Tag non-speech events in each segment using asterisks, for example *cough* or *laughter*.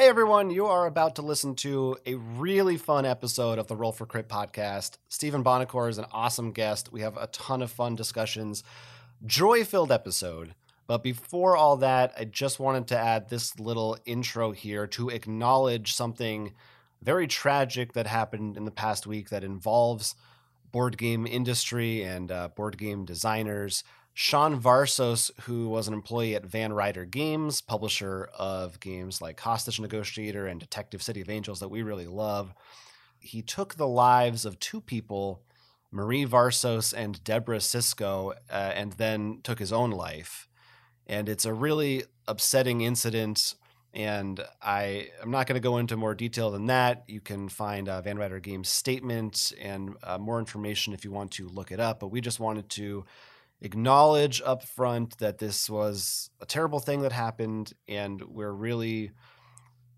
Hey everyone, you are about to listen to a really fun episode of the Roll for Crit podcast. Stephen Buonocore is an awesome guest. We have a ton of fun discussions, joy filled episode. But before all that, I just wanted to add this little intro here to acknowledge something very tragic that happened in the past week that involves board game industry and uh, board game designers. Sean Varsos, who was an employee at Van Ryder Games, publisher of games like Hostage Negotiator and Detective City of Angels that we really love, he took the lives of two people, Marie Varsos and Deborah Cisco, uh, and then took his own life. And it's a really upsetting incident. And I am not going to go into more detail than that. You can find uh, Van Ryder Games' statement and uh, more information if you want to look it up. But we just wanted to acknowledge up front that this was a terrible thing that happened and we're really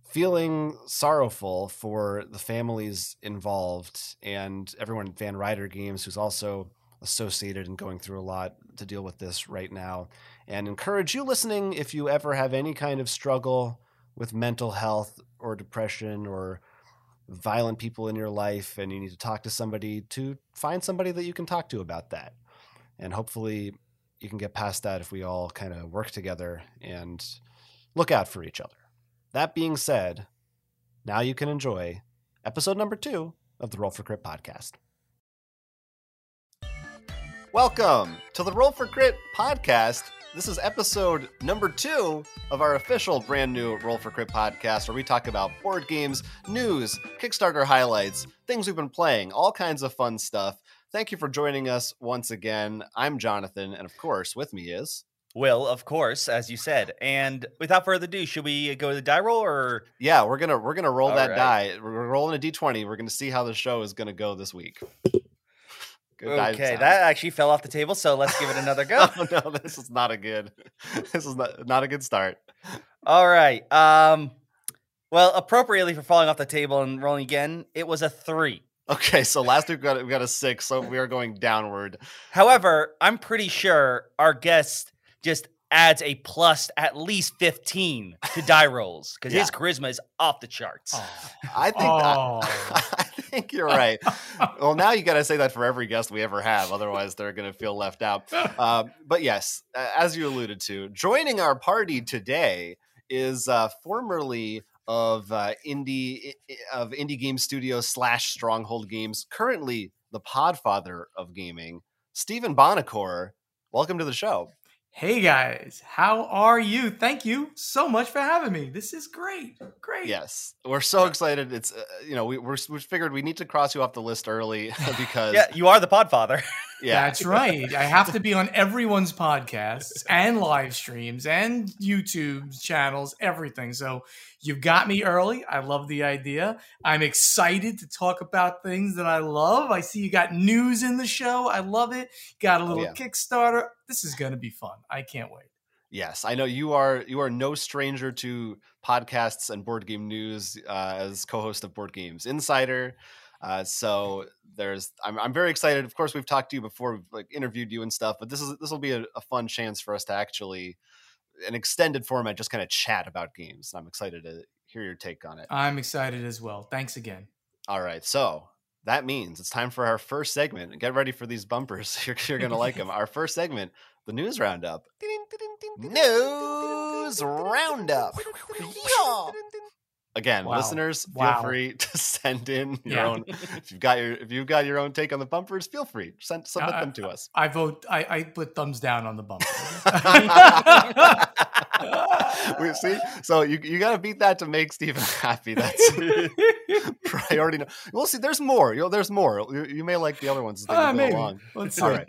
feeling sorrowful for the families involved and everyone at Van Ryder Games who's also associated and going through a lot to deal with this right now. And encourage you listening if you ever have any kind of struggle with mental health or depression or violent people in your life and you need to talk to somebody to find somebody that you can talk to about that and hopefully you can get past that if we all kind of work together and look out for each other. That being said, now you can enjoy episode number two of the Roll for Crit podcast. Welcome to the Roll for Crit podcast. This is episode number two of our official brand new Roll for Crit podcast, where we talk about board games, news, Kickstarter highlights, things we've been playing, all kinds of fun stuff. Thank you for joining us once again. I'm Jonathan, and of course, with me is Will, of course, as you said. And without further ado, should we go to the die roll or? Yeah, we're gonna we're gonna roll All that right. die. We're rolling a d20. We're gonna see how the show is gonna go this week. Good Okay, that actually fell off the table, so let's give it another go. *laughs* oh no, this is not a good. *laughs* This is not not a good start. All right. Um, well, appropriately for falling off the table and rolling again, it was a three. Okay, so last week we got we got a six, so we are going downward. However, I'm pretty sure our guest just adds a plus at least 15 to die rolls because his charisma is off the charts. I think Oh. I, *laughs* I think you're right. *laughs* well, now you got to say that for every guest we ever have, otherwise they're going to feel left out. Um, but yes, uh, as you alluded to, joining our party today is uh, formerly of uh, indie i- i- of indie game studios slash Stronghold Games, currently the Podfather of gaming, Stephen Buonocore. Welcome to the show. Hey guys, how are you? Thank you so much for having me. This is great. Great. Yes, we're so excited. It's uh, you know we we're, we figured we need to cross you off the list early *laughs* *laughs* because Yeah, you are the podfather. *laughs* yeah That's right. I have to be on everyone's podcasts *laughs* and live streams and YouTube channels, everything. So you've got me early. I love the idea. I'm excited to talk about things that I love. I see you got news in the show. I love it. Got a little yeah. Kickstarter. This is going to be fun. I can't wait. Yes, I know you are. You are no stranger to podcasts and board game news uh, as co-host of Board Games Insider. Uh, so there's, I'm, I'm very excited. Of course, we've talked to you before, we've like interviewed you and stuff. But this is this will be a, a fun chance for us to actually, an extended format, just kind of chat about games. And I'm excited to hear your take on it. I'm excited as well. Thanks again. All right, so that means it's time for our first segment. Get ready for these bumpers. You're, you're gonna like them. Our first segment, the news roundup. News roundup. Yeah. Again, Wow. listeners, feel Wow. free *laughs* to send in your Yeah. own. If you've got your if you've got your own take on the bumpers, feel free send submit Uh, them to us. I vote. I, I put thumbs down on the bumper. we see. So you you got to beat that to make Stephen *laughs* happy. That's *laughs* priority. no- We'll see. There's more. You know, there's more. You, you may like the other ones as they Ah, go maybe. along. Let's see. All right.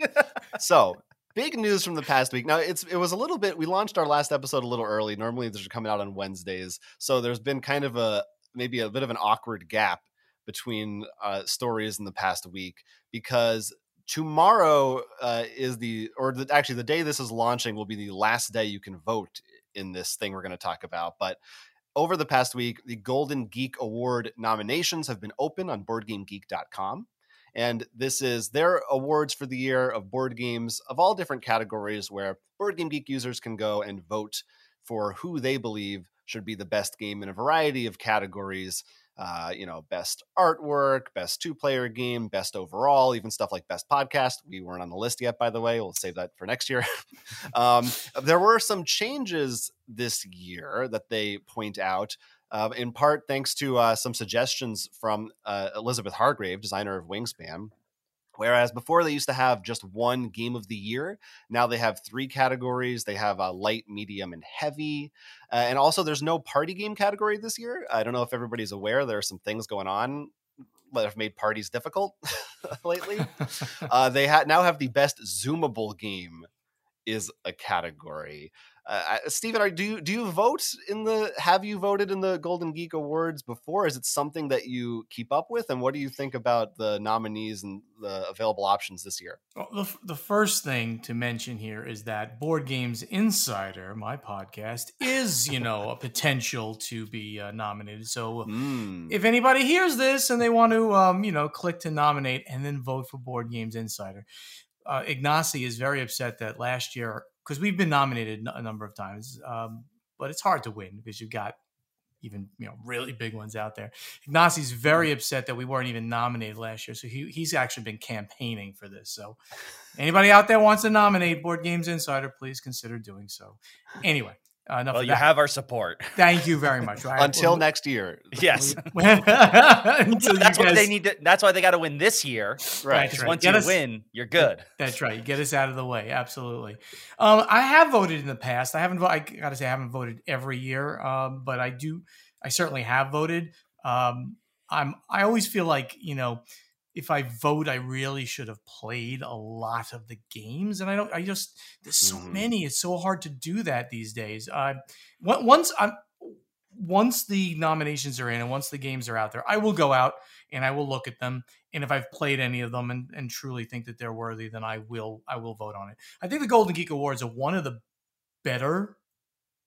So big news from the past week. Now it's it was a little bit. We launched our last episode a little early. Normally these are coming out on Wednesdays, so there's been kind of a maybe a bit of an awkward gap between uh, stories in the past week because tomorrow uh, is the or the, actually the day this is launching will be the last day you can vote in this thing we're going to talk about but over the past week the golden geek award nominations have been open on boardgamegeek.com and this is their awards for the year of board games of all different categories where board game geek users can go and vote for who they believe should be the best game in a variety of categories. Uh, you know, best artwork, best two player game, best overall, even stuff like best podcast. We weren't on the list yet, by the way. We'll save that for next year. *laughs* um, there were some changes this year that they point out. Uh, in part thanks to uh, some suggestions from uh, Elizabeth Hargrave, designer of Wingspan, Whereas before they used to have just one game of the year, now they have three categories. They have a light, medium, and heavy. Uh, and also, there's no party game category this year. I don't know if everybody's aware. There are some things going on that have made parties difficult *laughs* lately. *laughs* uh, they ha- now have the best zoomable game is a category. Uh, Stephen, do you do you vote in the? Have you voted in the Golden Geek Awards before? Is it something that you keep up with? And what do you think about the nominees and the available options this year? Well, the, the first thing to mention here is that Board Games Insider, my podcast, is you know a *laughs* potential to be uh, nominated. So mm. if anybody hears this and they want to um, you know click to nominate and then vote for Board Games Insider, uh, Ignacy is very upset that last year because we've been nominated a number of times, um, but it's hard to win because you've got even you know really big ones out there. Ignacy's very upset that we weren't even nominated last year, so he, he's actually been campaigning for this. So anybody out there wants to nominate Board Games Insider, please consider doing so. Anyway, uh, well, you have our support. *laughs* Thank you very much. *laughs* Until well, next year. *laughs* Yes. that's why they need to. That's why they got to win this year. Right. Because right. once get you us, win, you're good. That's right. You get us out of the way. Absolutely. Um, I have voted in the past. I haven't. I got to say, I haven't voted every year. Um, but I do. I certainly have voted. Um, I'm. I always feel like you know if I vote, I really should have played a lot of the games, and I don't. I just there's so mm-hmm. many. It's so hard to do that these days. Uh, once I'm once the nominations are in and once the games are out there, I will go out and I will look at them. And if I've played any of them and, and truly think that they're worthy, then I will I will vote on it. I think the Golden Geek Awards are one of the better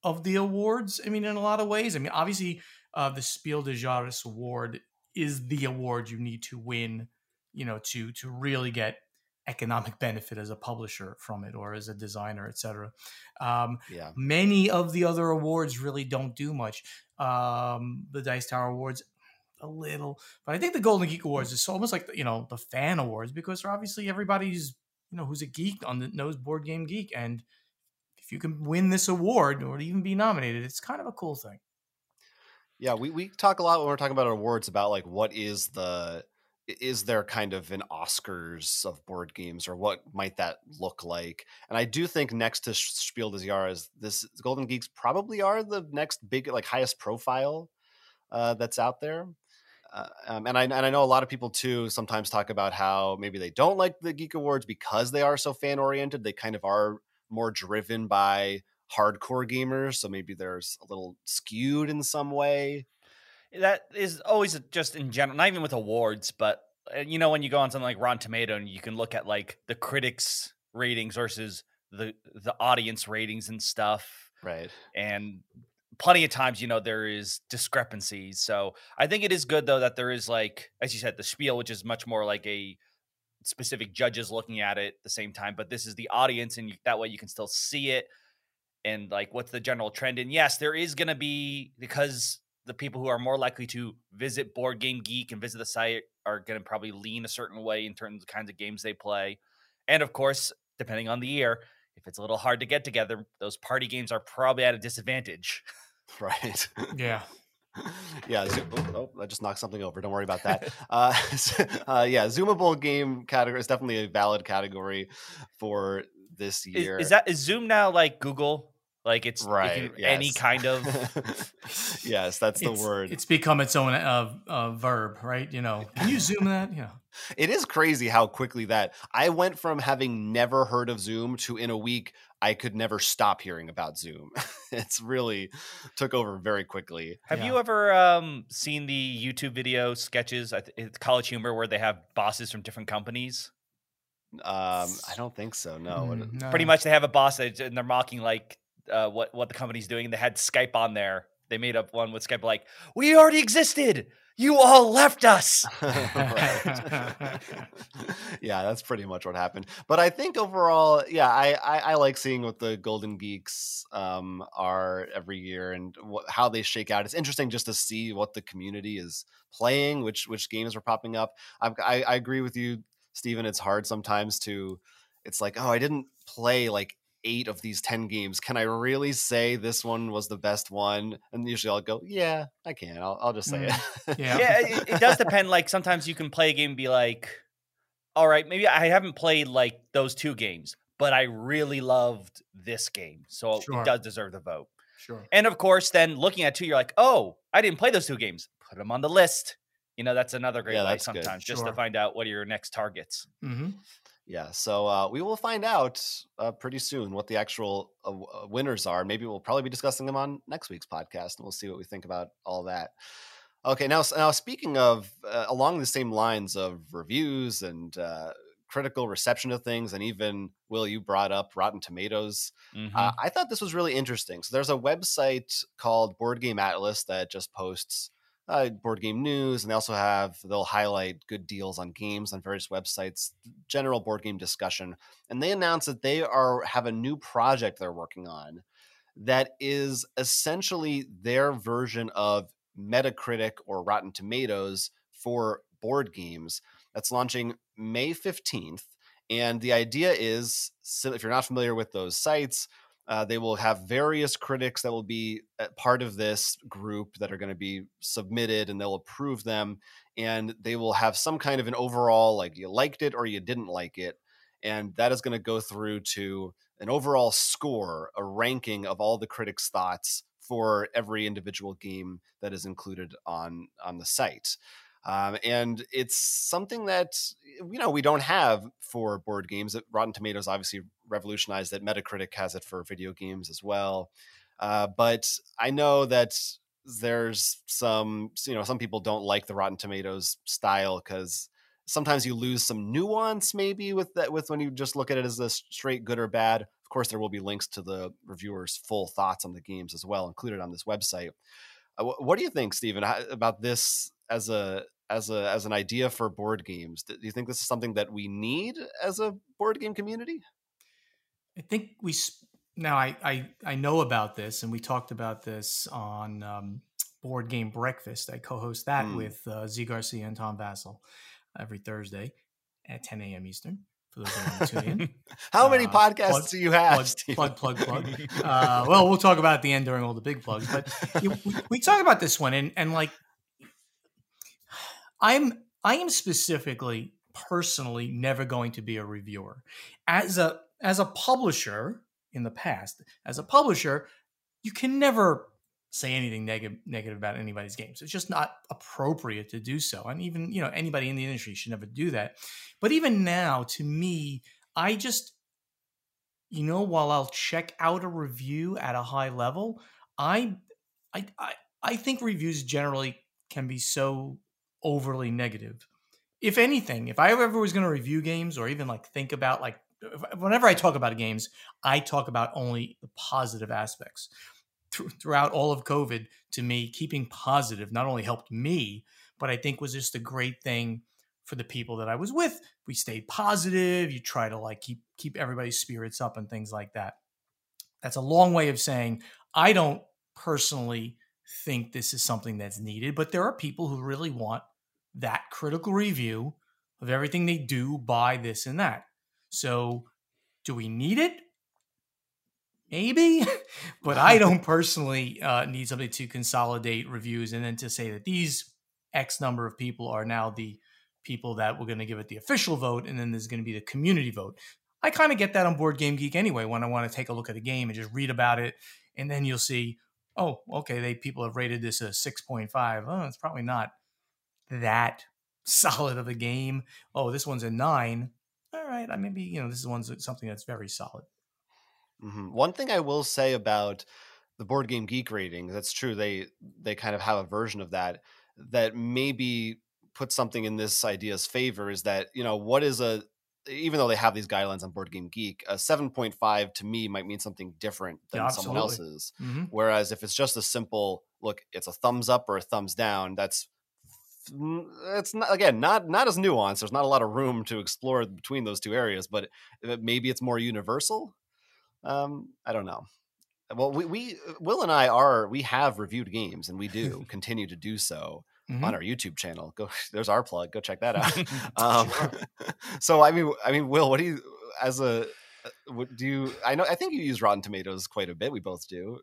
of the awards. I mean, in a lot of ways. I mean, obviously, uh, the Spiel des Jahres award is the award you need to win you know to to really get economic *laughs* benefit as a publisher from it or as a designer etc um, yeah. many of the other awards really don't do much. Um, the dice tower awards a little but i think the golden geek awards is almost like you know the fan awards because obviously everybody's you know who's a geek on the knows board game geek and if you can win this award or even be nominated it's kind of a cool thing. Yeah we, we talk a lot when we're talking about awards about like what is the is there kind of an Oscars of board games, or what might that look like? And I do think next to Spiel des Jahres, this Golden Geeks probably are the next big, like highest profile uh, that's out there. Uh, um, and I and I know a lot of people too sometimes talk about how maybe they don't like the Geek Awards because they are so fan oriented. They kind of are more driven by hardcore gamers, so maybe there's a little skewed in some way that is always just in general, not even with awards, but uh, you know when you go on something like Rotten Tomato and you can look at like the critics ratings versus the the audience ratings and stuff, right? And plenty of times, you know, there is discrepancies. So I think it is good though that there is like, as you said, the spiel, which is much more like a specific judges looking at it at the same time. But this is the audience, and you, that way you can still see it and like what's the general trend. And yes, there is going to be because the people who are more likely to visit Board Game Geek and visit the site are going to probably lean a certain way in terms of the kinds of games they play. And of course, depending on the year, if it's a little hard to get together, those party games are probably at a disadvantage. *laughs* Right. Yeah. *laughs* yeah. Zo- oh, oh, I just knocked something over. Don't worry about that. *laughs* uh, uh, yeah. Zoomable game category is definitely a valid category for this year. Is, is that is Zoom now like Google? Like it's right, yes. any kind of. *laughs* yes, that's the it's, word. It's become its own uh, uh, verb, right? You know, can you zoom that? Yeah. *laughs* It is crazy how quickly that I went from having never heard of Zoom to in a week I could never stop hearing about Zoom. *laughs* it's really took over very quickly. Have yeah. you ever um, seen the YouTube video sketches? It's College Humor where they have bosses from different companies. Um, I don't think so. No. Mm, no. Pretty much, they have a boss and they're mocking like uh, what what the company's doing. They had Skype on there they made up one with Skype like, "We already existed. You all left us." *laughs* *laughs* *laughs* yeah, that's pretty much what happened. But I think overall, yeah, I I, I like seeing what the Golden Geeks um, are every year and wh- how they shake out. It's interesting just to see what the community is playing, which which games are popping up. I've, I I agree with you, Stephen. It's hard sometimes to. It's like, oh, I didn't play like eight of these 10 games can i really say this one was the best one and usually i'll go yeah i can i'll, I'll just say Mm, it *laughs* yeah. yeah, it, it does depend. Like sometimes you can play a game and be like, "All right, maybe I haven't played like those two games, but I really loved this game, so Sure. it does deserve the vote." Sure. And of course, then looking at two, you're like, "Oh, I didn't play those two games. Put them on the list." You know, that's another great Yeah, way that's good. sometimes just Sure. to find out what are your next targets. hmm Yeah, so uh, we will find out uh, pretty soon what the actual uh, uh, winners are. Maybe we'll probably be discussing them on next week's podcast, and we'll see what we think about all that. Okay, now now speaking of uh, along the same lines of reviews and uh, critical reception of things, and even Will, you brought up Rotten Tomatoes. Mhm. Uh, I thought this was really interesting. So there's a website called Board Game Atlas that just posts uh, board game news, and they also have they'll highlight good deals on games on various websites, general board game discussion. And they announced that they are have a new project they're working on that is essentially their version of Metacritic or Rotten Tomatoes for board games. That's launching May 15th. And the idea is, if you're not familiar with those sites, uh, they will have various critics that will be part of this group that are going to be submitted and they'll approve them. And they will have some kind of an overall, like you liked it or you didn't like it. And that is going to go through to an overall score, a ranking of all the critics' thoughts for every individual game that is included on on the site. Um, and it's something that you know we don't have for board games. Rotten Tomatoes obviously revolutionized that. Metacritic has it for video games as well. Uh, but I know that there's some you know some people don't like the Rotten Tomatoes style because sometimes you lose some nuance maybe with that with when you just look at it as a straight good or bad. Of course, there will be links to the reviewers' full thoughts on the games as well, included on this website. Uh, wh- what do you think, Stephen, about this as a as a as an idea for board games? Do you think this is something that we need as a board game community? I think we now I, I I know about this, and we talked about this on um, Board Game Breakfast. I co-host that Mm. with uh, Z Garcia and Tom Vasel every Thursday at 10 a.m. Eastern. For those who tune in, *laughs* How many Uh, podcasts plug- do you have? plug, plug, plug, plug. *laughs* Uh, well, we'll talk about at the end during all the big plugs, but you, we, we talk about this one, and and like I'm I am specifically personally never going to be a reviewer as a as a publisher in the past as a publisher you can never say anything negative negative about anybody's games. It's just not appropriate to do so. And even you know anybody in the industry should never do that. But even now to me i just you know while i'll check out a review at a high level i i i, I think reviews generally can be so overly negative. If anything if i ever was going to review games or even like think about like whenever i talk about games i talk about only the positive aspects. Thr- throughout all of covid to me keeping positive not only helped me but i think was just a great thing for the people that i was with. We stayed positive you try to like keep keep everybody's spirits up and things like that. That's a long way of saying i don't personally think this is something that's needed but there are people who really want that critical review of everything they do buy this and that so do we need it? Maybe *laughs* but i *laughs* don't personally uh, need something to consolidate reviews and then to say that these x number of people are now the people that we're going to give it the official vote and then there's going to be the community vote. I kind of get that on board game geek anyway when i want to take a look at a game and just read about it and then you'll see oh okay they people have rated this a 6.5 oh it's probably not that *laughs* solid of a game. Oh this one's a 9 all right i maybe you know this is one's something that's very solid Mhm. One thing I will say about the board game geek ratings, that's true. They they kind of have a version of that that maybe put something in this idea's favor is that you know what is a even though they have these guidelines on board game geek a 7.5 to me might mean something different than Yeah, someone else's mm-hmm. whereas if it's just a simple look, it's a thumbs up or a thumbs down. That's it's not again not not as nuanced. There's not a lot of room to explore between those two areas, but maybe it's more universal. Um, I don't know. Well, we, we Will and I are we have reviewed games and we do *laughs* continue to do so mm-hmm. on our YouTube channel. Go *laughs* there's our plug. Go check that out. *laughs* um, so I mean I mean Will, what do you as a uh, what do you I know I think you use Rotten Tomatoes quite a bit. We both do.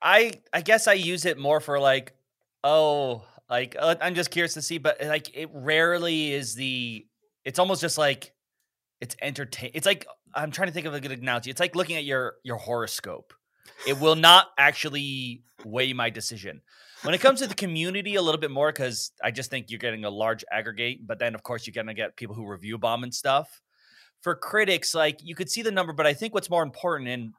I I guess I use it more for like oh like uh, I'm just curious to see, but like it rarely is the. It's almost just like it's entertain. It's like I'm trying to think of a good analogy. It's like looking at your your horoscope. It will not actually weigh my decision. When it comes to the community, a little bit more because I just think you're getting a large aggregate. But then, of course, you're gonna get people who review bomb and stuff. For critics, like you could see the number, but I think what's more important and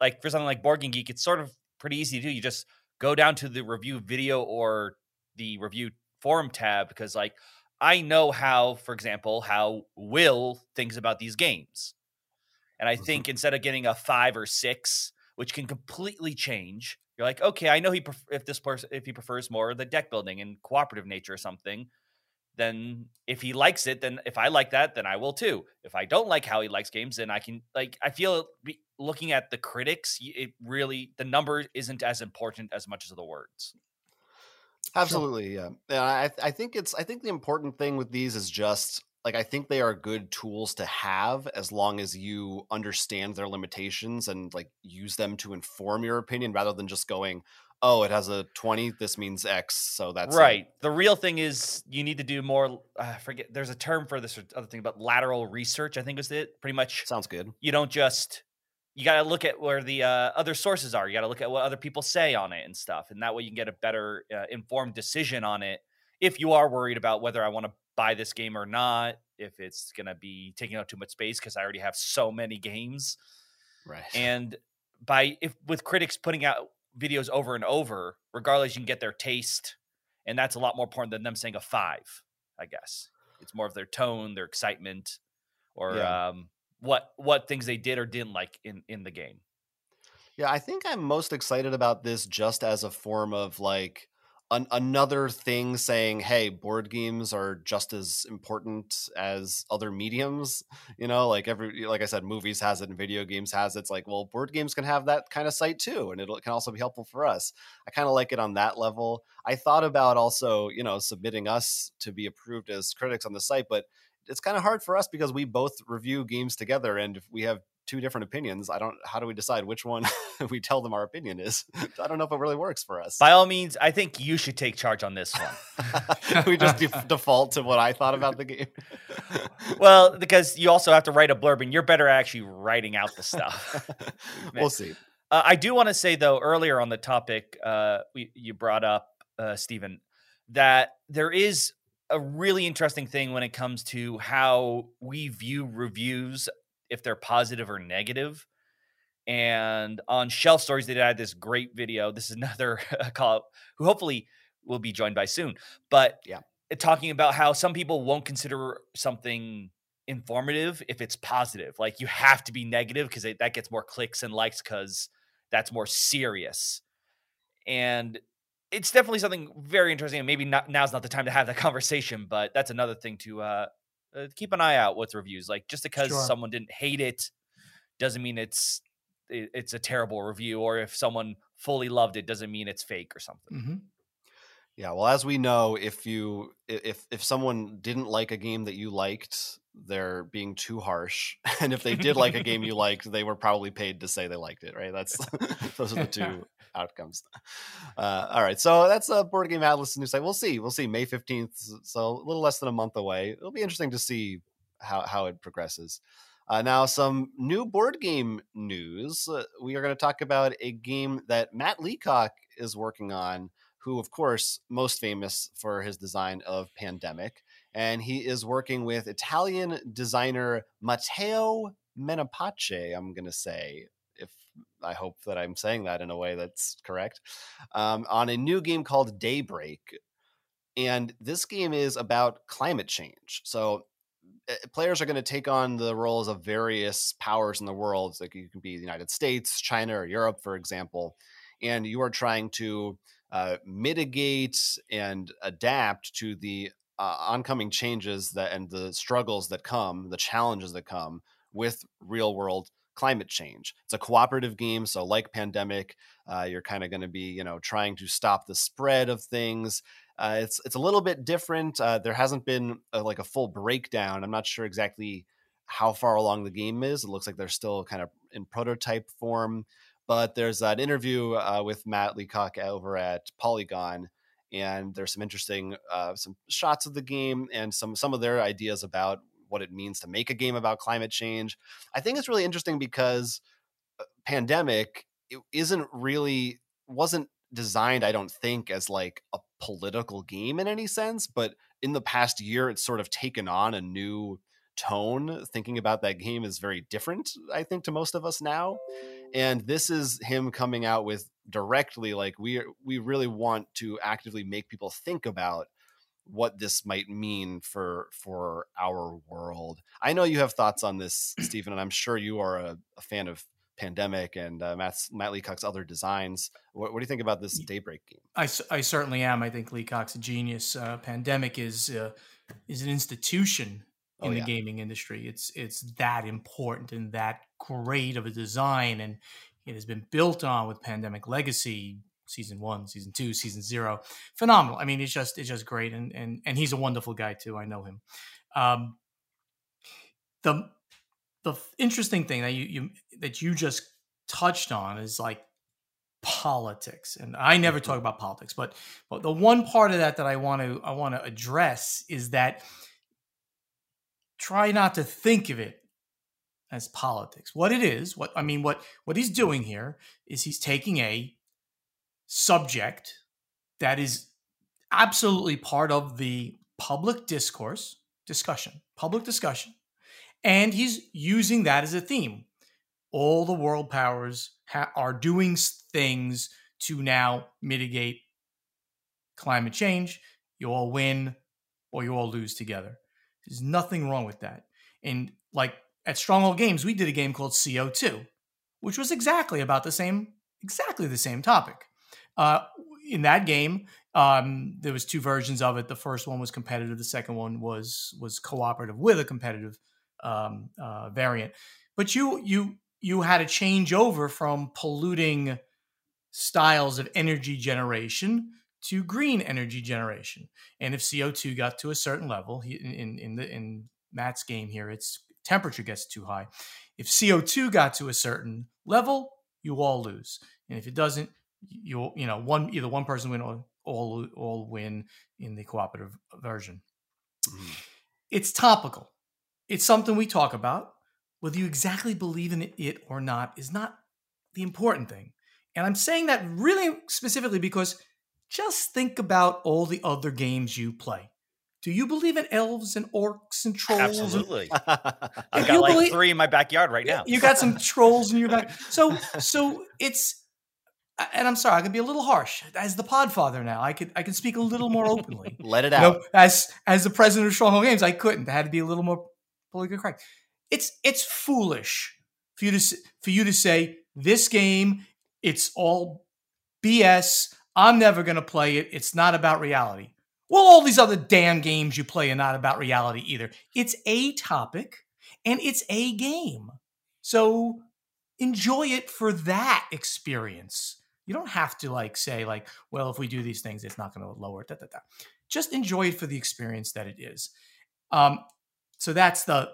like for something like Board Geek, it's sort of pretty easy to do. You just go down to the review video or the review forum tab because like I know how, for example, how Will thinks about these games. And I mm-hmm. think instead of getting a five or six, which can completely change, you're like, okay, I know he pref- if this person if he prefers more the deck building and cooperative nature or something. Then if he likes it, then if I like that, then I will too. If I don't like how he likes games, then I can like I feel looking at the critics, it really the number isn't as important as much as the words. Absolutely, yeah. And I I think it's I think the important thing with these is just like I think they are good tools to have as long as you understand their limitations and like use them to inform your opinion rather than just going, "Oh, it has a 20, this means X." So that's Right. It. The real thing is you need to do more I ah, forget there's a term for this other thing but lateral research, I think is it. Pretty much Sounds good. You don't just you got to look at where the uh, other sources are. You got to look at what other people say on it and stuff, and that way you can get a better uh, informed decision on it. If you are worried about whether I want to buy this game or not, if it's going to be taking up too much space because I already have so many games, right? And by if with critics putting out videos over and over, regardless, you can get their taste, and that's a lot more important than them saying a five. I guess it's more of their tone, their excitement, or yeah. um, what what things they did or didn't like in in the game. Yeah, I think I'm most excited about this just as a form of like an, another thing saying, "Hey, board games are just as important as other mediums." *laughs* You know, like every like I said, movies has it and video games has it. It's like, well, board games can have that kind of site too, and it can also be helpful for us. I kind of like it on that level. I thought about also, you know, submitting us to be approved as critics on the site, but it's kind of hard for us because we both review games together and if we have two different opinions i don't how do we decide which one *laughs* we tell them our opinion is? *laughs* I don't know if it really works for us. By all means i think you should take charge on this one. *laughs* We just de- default to what i thought about the game. Well because you also have to write a blurb and you're better at actually writing out the stuff. We'll see. uh, i do want to say though earlier on the topic uh, we, you brought up uh, stephen that there is a really interesting thing when it comes to how we view reviews, if they're positive or negative. And on Shelf Stories, they had this great video. This is *laughs* another uh, call who hopefully will be joined by soon. But yeah, talking about how some people won't consider something informative if it's positive. Like you have to be negative because that gets more clicks and likes because that's more serious. And it's definitely something very interesting. And maybe not, now's not the time to have that conversation, but that's another thing to uh, uh, keep an eye out with reviews. Like just because sure. someone didn't hate it doesn't mean it's it, it's a terrible review, or if someone fully loved it doesn't mean it's fake or something. Mm-hmm. Yeah, well, as we know, if you if if someone didn't like a game that you liked, they're being too harsh, *laughs* and if they did like a game you *laughs* liked, they were probably paid to say they liked it. Right? That's *laughs* those are the two *laughs* outcomes. Uh, all right, so that's a board game atlas news site. We'll see. We'll see. May fifteenth, so a little less than a month away. It'll be interesting to see how how it progresses. Uh, now, some new board game news. Uh, we are going to talk about a game that Matt Leacock is working on, who, of course, most famous for his design of Pandemic. And he is working with Italian designer Matteo Menapace, I'm going to say, I hope that I'm saying that in a way that's correct, um, on a new game called Daybreak. And this game is about climate change. So uh, players are going to take on the roles of various powers in the world. Like you can be the United States, China, or Europe, for example. And you are trying to uh, mitigate and adapt to the uh, oncoming changes that and the struggles that come, the challenges that come with real world climate change. It's a cooperative game, so like Pandemic, uh, you're kind of going to be, you know, trying to stop the spread of things. Uh, it's it's a little bit different. Uh, there hasn't been a, like a full breakdown. I'm not sure exactly how far along the game is. It looks like they're still kind of in prototype form. But there's an interview uh, with Matt Leacock over at Polygon, and there's some interesting uh, some shots of the game and some some of their ideas about what it means to make a game about climate change. I think it's really interesting because uh, pandemic it isn't really wasn't designed i don't think as like a political game in any sense but in the past year it's sort of taken on a new tone thinking about that game is very different i think to most of us now and this is him coming out with directly like we we really want to actively make people think about what this might mean for for our world. I know you have thoughts on this *clears throat* stephen and i'm sure you are a, a fan of pandemic and uh, Matt's, matt leacock's other designs. What, what, do you think about this daybreak game i, I certainly am. I think leacock's a genius. Uh, pandemic is uh, is an institution Oh, in oh, the gaming industry. It's it's that important and that great of a design, and it has been built on with Pandemic Legacy season one, season two, season zero. Phenomenal. I mean, it's just it's just great, and and and he's a wonderful guy too. I know him. Um, the the interesting thing that you, you that you just touched on is like politics and i never talk mm-hmm. about politics but but the one part of that that i want to i want to address is that try not to think of it as politics. What it is, what I mean, what what he's doing here is he's taking a subject that is absolutely part of the public discourse discussion, public discussion, and he's using that as a theme. All the world powers ha- are doing things to now mitigate climate change. You all win or you all lose together. There's nothing wrong with that. And like at Stronghold Games, we did a game called CO2, which was exactly about the same, exactly the same topic. Uh, in that game, um, there was two versions of it. The first one was competitive. The second one was was cooperative with a competitive um, uh, variant. But you you you had a change over from polluting styles of energy generation to green energy generation. And if CO2 got to a certain level, in, in, the in Matt's game here, its temperature gets too high. If CO2 got to a certain level, you all lose. And if it doesn't, you you know one either one person win or all all win in the cooperative version. Mm-hmm. It's topical. It's something we talk about. Whether you exactly believe in it or not is not the important thing. And I'm saying that really specifically because just think about all the other games you play. Do you believe in elves and orcs and trolls? Absolutely. *laughs* I've got like believe, three in my backyard right now. You got some *laughs* trolls in your back. So, so *laughs* it's, and I'm sorry, I can be a little harsh as the Podfather now. I could, I can speak a little more openly. *laughs* Let it out. You know, as, as the president of Stronghold Games, I couldn't. I had to be a little more politically correct. It's, it's foolish for you to, for you to say this game, it's all BS. I'm never going to play it. It's not about reality. Well, all these other damn games you play are not about reality either. It's a topic and it's a game. So enjoy it for that experience. You don't have to like say like, well, if we do these things, it's not going to lower it. Da, da, da. Just enjoy it for the experience that it is. Um, so that's the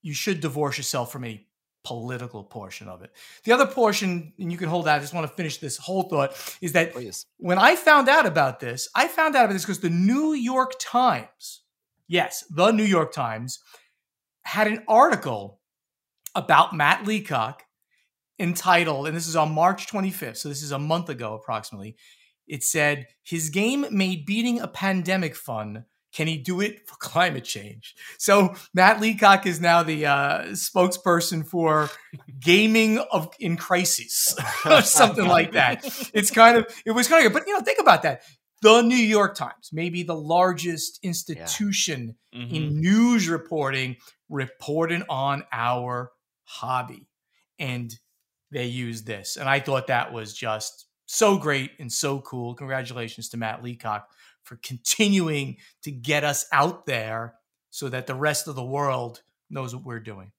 you should divorce yourself from any political portion of it. The other portion, and you can hold that, I just want to finish this whole thought, is that Please. when I found out about this, I found out about this because the New York Times, yes, the New York Times, had an article about Matt Leacock entitled, and this is on March 25th, so this is a month ago approximately. It said, His game made beating a pandemic fun can he do it for climate change? So Matt Leacock is now the uh, spokesperson for gaming of in crises *laughs* or something like that. It's kind of it was kind of but you know think about that. The New York Times, maybe the largest institution yeah. mm-hmm. in news reporting, reporting on our hobby, and they used this, and I thought that was just so great and so cool. Congratulations to Matt Leacock for continuing to get us out there so that the rest of the world knows what we're doing.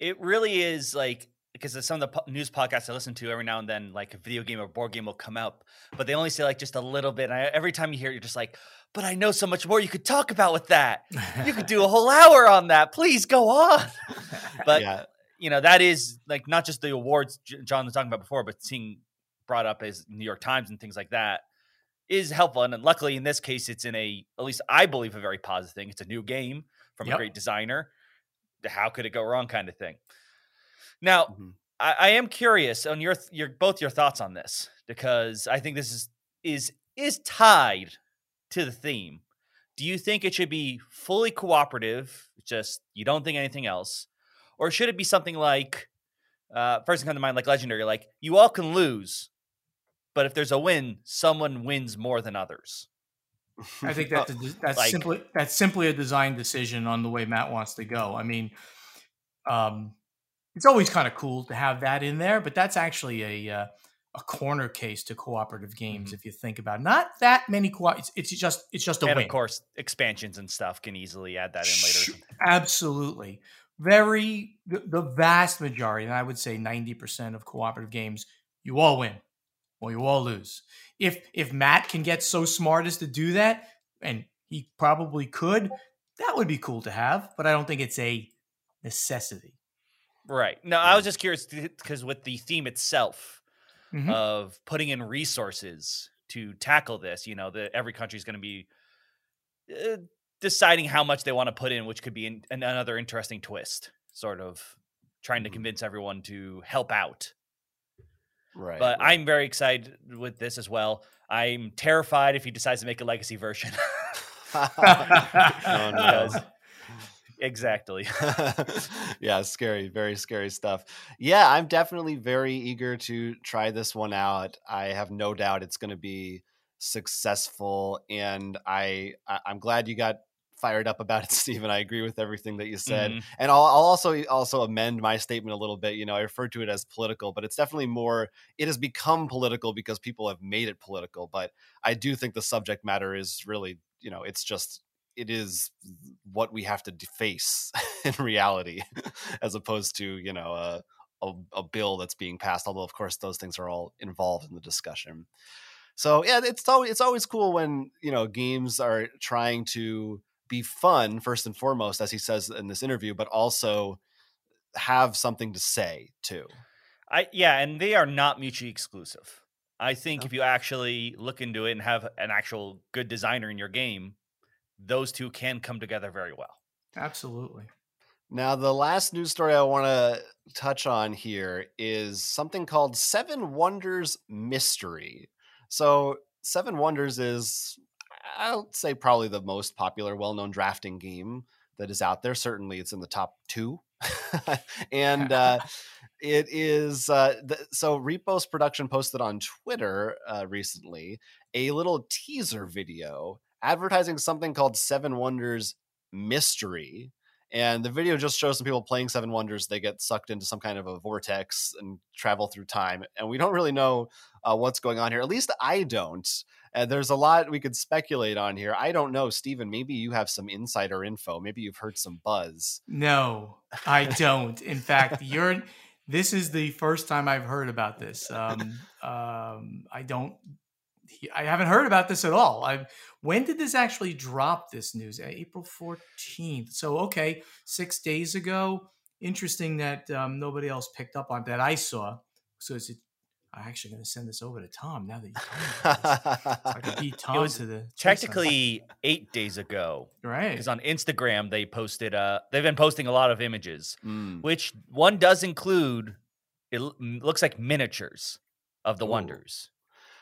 It really is like because some of the po- news podcasts I listen to every now and then, like a video game or board game will come up, but they only say like just a little bit. And I, every time you hear it, you're just like, but I know so much more you could talk about with that. You could do a *laughs* whole hour on that. Please go on. *laughs* But yeah. You know that is like not just the awards John was talking about before, but seeing brought up as New York Times and things like that is helpful. And luckily, in this case, it's in a at least I believe a very positive thing. It's a new game from Yep. a great designer. How could it go wrong? Kind of thing. Now, Mhm. I, I am curious on your your both your thoughts on this because I think this is is is tied to the theme. Do you think it should be fully cooperative? Just you don't think anything else, or should it be something like uh, first thing come to mind like legendary? Like you all can lose, but if there's a win, someone wins more than others. I think that's a, that's like- simply that's simply a design decision on the way Matt wants to go. I mean, um, it's always kind of cool to have that in there, but that's actually a uh, a corner case to cooperative games if you think about. It. Not that many co- it's, it's just it's just a and win. of course, expansions and stuff can easily add that in later. or Sh- something. Absolutely. Very the, the vast majority, and I would say 90% of cooperative games, you all win or you all lose. If if Matt can get so smart as to do that, and he probably could, that would be cool to have, but I don't think it's a necessity. Right. No, I was just curious because with the theme itself Mhm. of putting in resources to tackle this, you know, that every country is going to be uh, deciding how much they want to put in, which could be an- another interesting twist, sort of trying to Mhm. convince everyone to help out. right. But right. I'm very excited with this as well. I'm terrified if he decides to make a legacy version. oh *laughs* no. Exactly. *laughs* yeah, scary, very scary stuff. Yeah, I'm definitely very eager to try this one out. I have no doubt it's going to be successful, and I, I I'm glad you got fired up about it, *laughs* Stephen. I agree with everything that you said, Mhm. and I'll, I'll also also amend my statement a little bit. You know, I refer to it as political, but it's definitely more. It has become political because people have made it political. But I do think the subject matter is really, you know, it's just it is what we have to face *laughs* in reality, *laughs* as opposed to you know a, a a bill that's being passed. Although of course those things are all involved in the discussion. So yeah, it's always it's always cool when you know games are trying to be fun first and foremost, as he says in this interview, but also have something to say too. I yeah, and they are not mutually exclusive. I think No. if you actually look into it and have an actual good designer in your game, those two can come together very well. Absolutely. Now, the last news story I want to touch on here is something called Seven Wonders Mystery. So, Seven Wonders is, I'll say, probably the most popular, well known drafting game that is out there. Certainly, it's in the top two. *laughs* and uh, *laughs* it is, uh, th- so Repos Production posted on Twitter uh, recently a little teaser video advertising something called Seven Wonders Mystery and the video just shows some people playing Seven Wonders. They get sucked into some kind of a vortex and travel through time, and we don't really know uh, what's going on here. At least I don't. Uh, there's a lot we could speculate on here. I don't know, Stephen. Maybe you have some insider info. Maybe you've heard some buzz. No, I *laughs* don't. In fact, you're. This is the first time I've heard about this. Um, um, I don't. I haven't heard about this at all. I when did this actually drop? This news April fourteenth. So okay, six days ago. Interesting that um, nobody else picked up on that. I saw. So is it? I'm actually going to send this over to Tom now that you told me about this. I can beat *laughs* Tom was to the chase on. Technically, eight days ago, right. because on Instagram they posted. Uh, they've been posting a lot of images, Mm, which one does include. It looks like miniatures of the Ooh. wonders.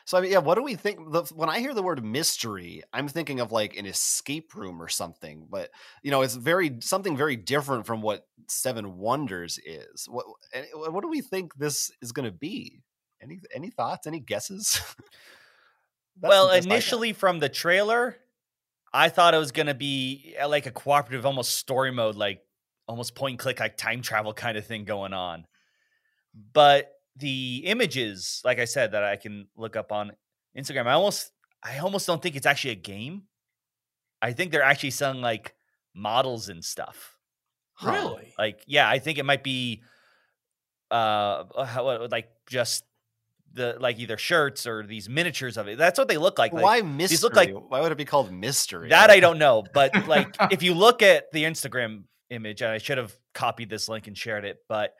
So I mean, yeah. What do we think? When I hear the word mystery, I'm thinking of like an escape room or something. But you know, it's very something very different from what Seven Wonders is. What what do we think this is going to be? Any any thoughts? Any guesses? *laughs* Well, the best I got. initially from the trailer, I thought it was going to be uh, like a cooperative, almost story mode, like almost point and click, like time travel kind of thing going on. But the images, like I said, that I can look up on Instagram, I almost I almost don't think it's actually a game. I think they're actually selling like models and stuff. Really? Like, yeah, I think it might be uh like just the like either shirts or these miniatures of it. That's what they look like. like Why mystery? these look like- Why would it be called mystery? that I don't know, but like *laughs* if you look at the Instagram image, and I should have copied this link and shared it, but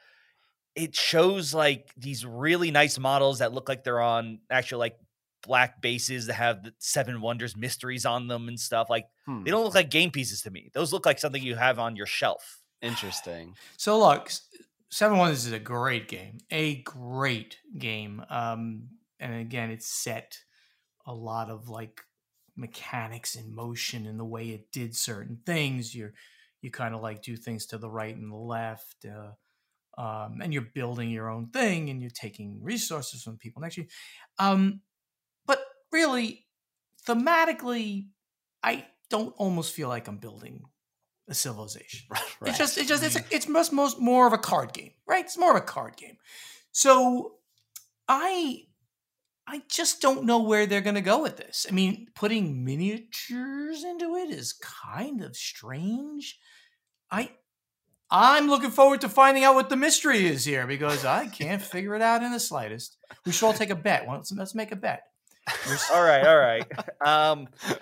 it shows like these really nice models that look like they're on actual like black bases that have the Seven Wonders mysteries on them and stuff. Like Hmm, they don't look like game pieces to me. Those look like something you have on your shelf. interesting. So look, Seven Wonders is a great game, a great game. Um, and again, it's set a lot of like mechanics in motion and the way it did certain things. You're you kind of like do things to the right and the left, uh, um, and you're building your own thing and you're taking resources from people next to you. Um, but really, thematically, I don't almost feel like I'm building a civilization. Right. *laughs* It's just, it's just, it's a, it's most, most more of a card game, right? It's more of a card game. So I, I just don't know where they're going to go with this. I mean, putting miniatures into it is kind of strange. I, I'm looking forward to finding out what the mystery is here because I can't figure it out in the slightest. We should all take a bet. Let's, let's make a bet. You're *laughs* All right, all right. Um, *laughs*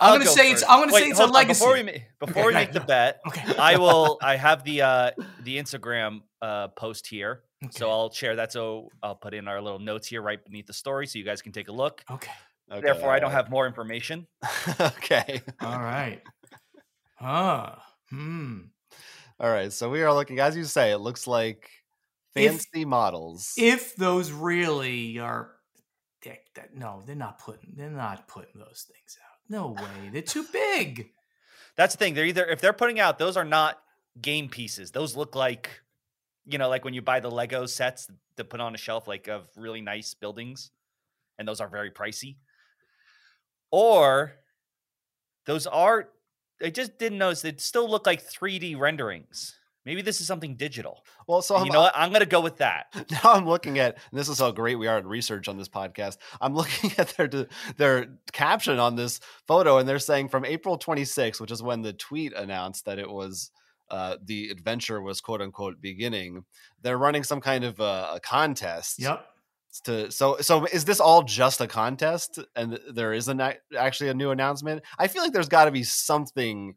I'm gonna go say it's. I'm gonna Wait, say it's a hold on, Before we legacy. ma- before we go make the bet, Okay. I *laughs* will. I have the uh the Instagram uh post here, so I'll share that. So I'll put in our little notes here right beneath the story, so you guys can take a look. Okay. Okay, Therefore, I don't alright. have more information. okay. All right. Ah. Hmm. All right. So we are looking, as you say, it looks like If- fancy models. If those really are, they- that no, they're not putting. They're not putting those things out. No way. They're too big. That's the thing. They're either if they're putting out those are not game pieces. Those look like, you know, like when you buy the Lego sets to put on a shelf, like of really nice buildings, and those are very pricey. Or those are. I just didn't notice. They still look like 3D renderings. Maybe this is something digital. well, so I'm, you know what? I'm gonna go with that. *laughs* now I'm looking at and this is how great we are at research on this podcast. I'm looking *laughs* at their their caption on this photo, and they're saying from April 26, which is when the tweet announced that it was uh, the adventure was quote unquote beginning. They're running some kind of uh, a contest. Yep. To so so is this all just a contest, and there is an actually a new announcement? I feel like there's got to be something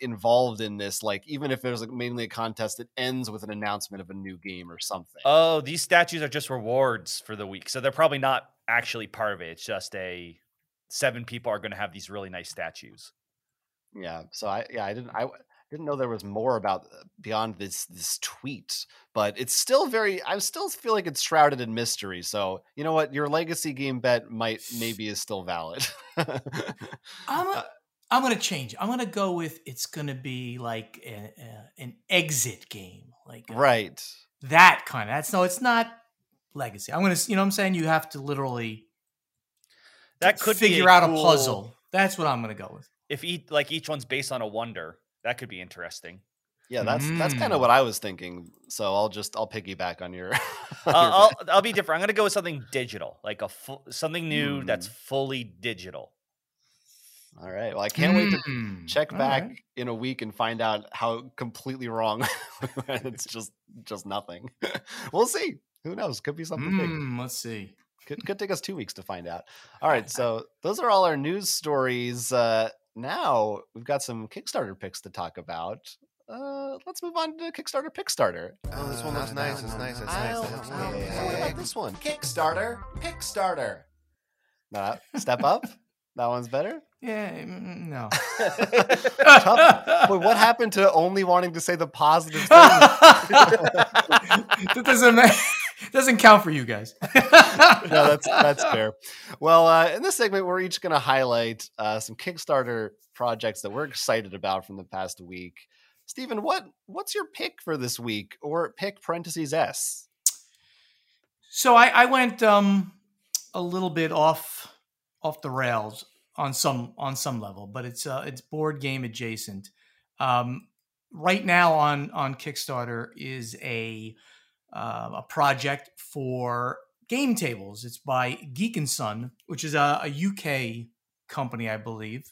involved in this like even if there's like mainly a contest it ends with an announcement of a new game or something Oh, these statues are just rewards for the week, so they're probably not actually part of it. It's just a seven people are going to have these really nice statues. Yeah. So I yeah I didn't I didn't know there was more about uh, beyond this this tweet, but it's still very I still feel like it's shrouded in mystery. So you know what, your legacy game bet might maybe is still valid. *laughs* I'm. Uh, A, I'm gonna change. I'm gonna go with. It's gonna be like a, a, an exit game, like uh, right. that kind of. That's no. It's not legacy. I'm gonna. You know, what I'm saying you have to literally That could be figure out a puzzle. That's what I'm gonna go with. If each like each one's based on a wonder, that could be interesting. Yeah, that's that's kind of Mm. what I was thinking. So I'll just I'll piggyback on your. *laughs* on Uh, your I'll. I'll be different. I'm gonna go with something digital, like a full, something new that's Hmm. fully digital. All right. Well, I can't wait to Mm, check all back right. in a week and find out how completely wrong *laughs* it's just just nothing. *laughs* we'll see. Who knows? Could be something big. Mm, let's see. Could could take us two weeks to find out. All right. So those are all our news stories. Uh, now we've got some Kickstarter picks to talk about. Uh, let's move on to Kickstarter Kickstarter. Oh, this one looks nice. It's nice. It's nice. I'll- It's I'll- nice. What about this one? Kickstarter Kickstarter. Nah, step up. That one's better. *laughs* Yeah. mm, No. Tough. *laughs* Wait, what happened to only wanting to say the positive things? *laughs* that doesn't ma- doesn't count for you guys. *laughs* no, that's that's fair. Well, uh, in this segment, we're each going to highlight uh, some Kickstarter projects that we're excited about from the past week. Stephen, what what's your pick for this week, or pick parentheses s? So I, I went um, a little bit off off the rails on some on some level, but it's uh, it's board game adjacent. Um, right now on on Kickstarter is a uh, a project for game tables. It's by Geek and Son, which is a, a UK company, I believe,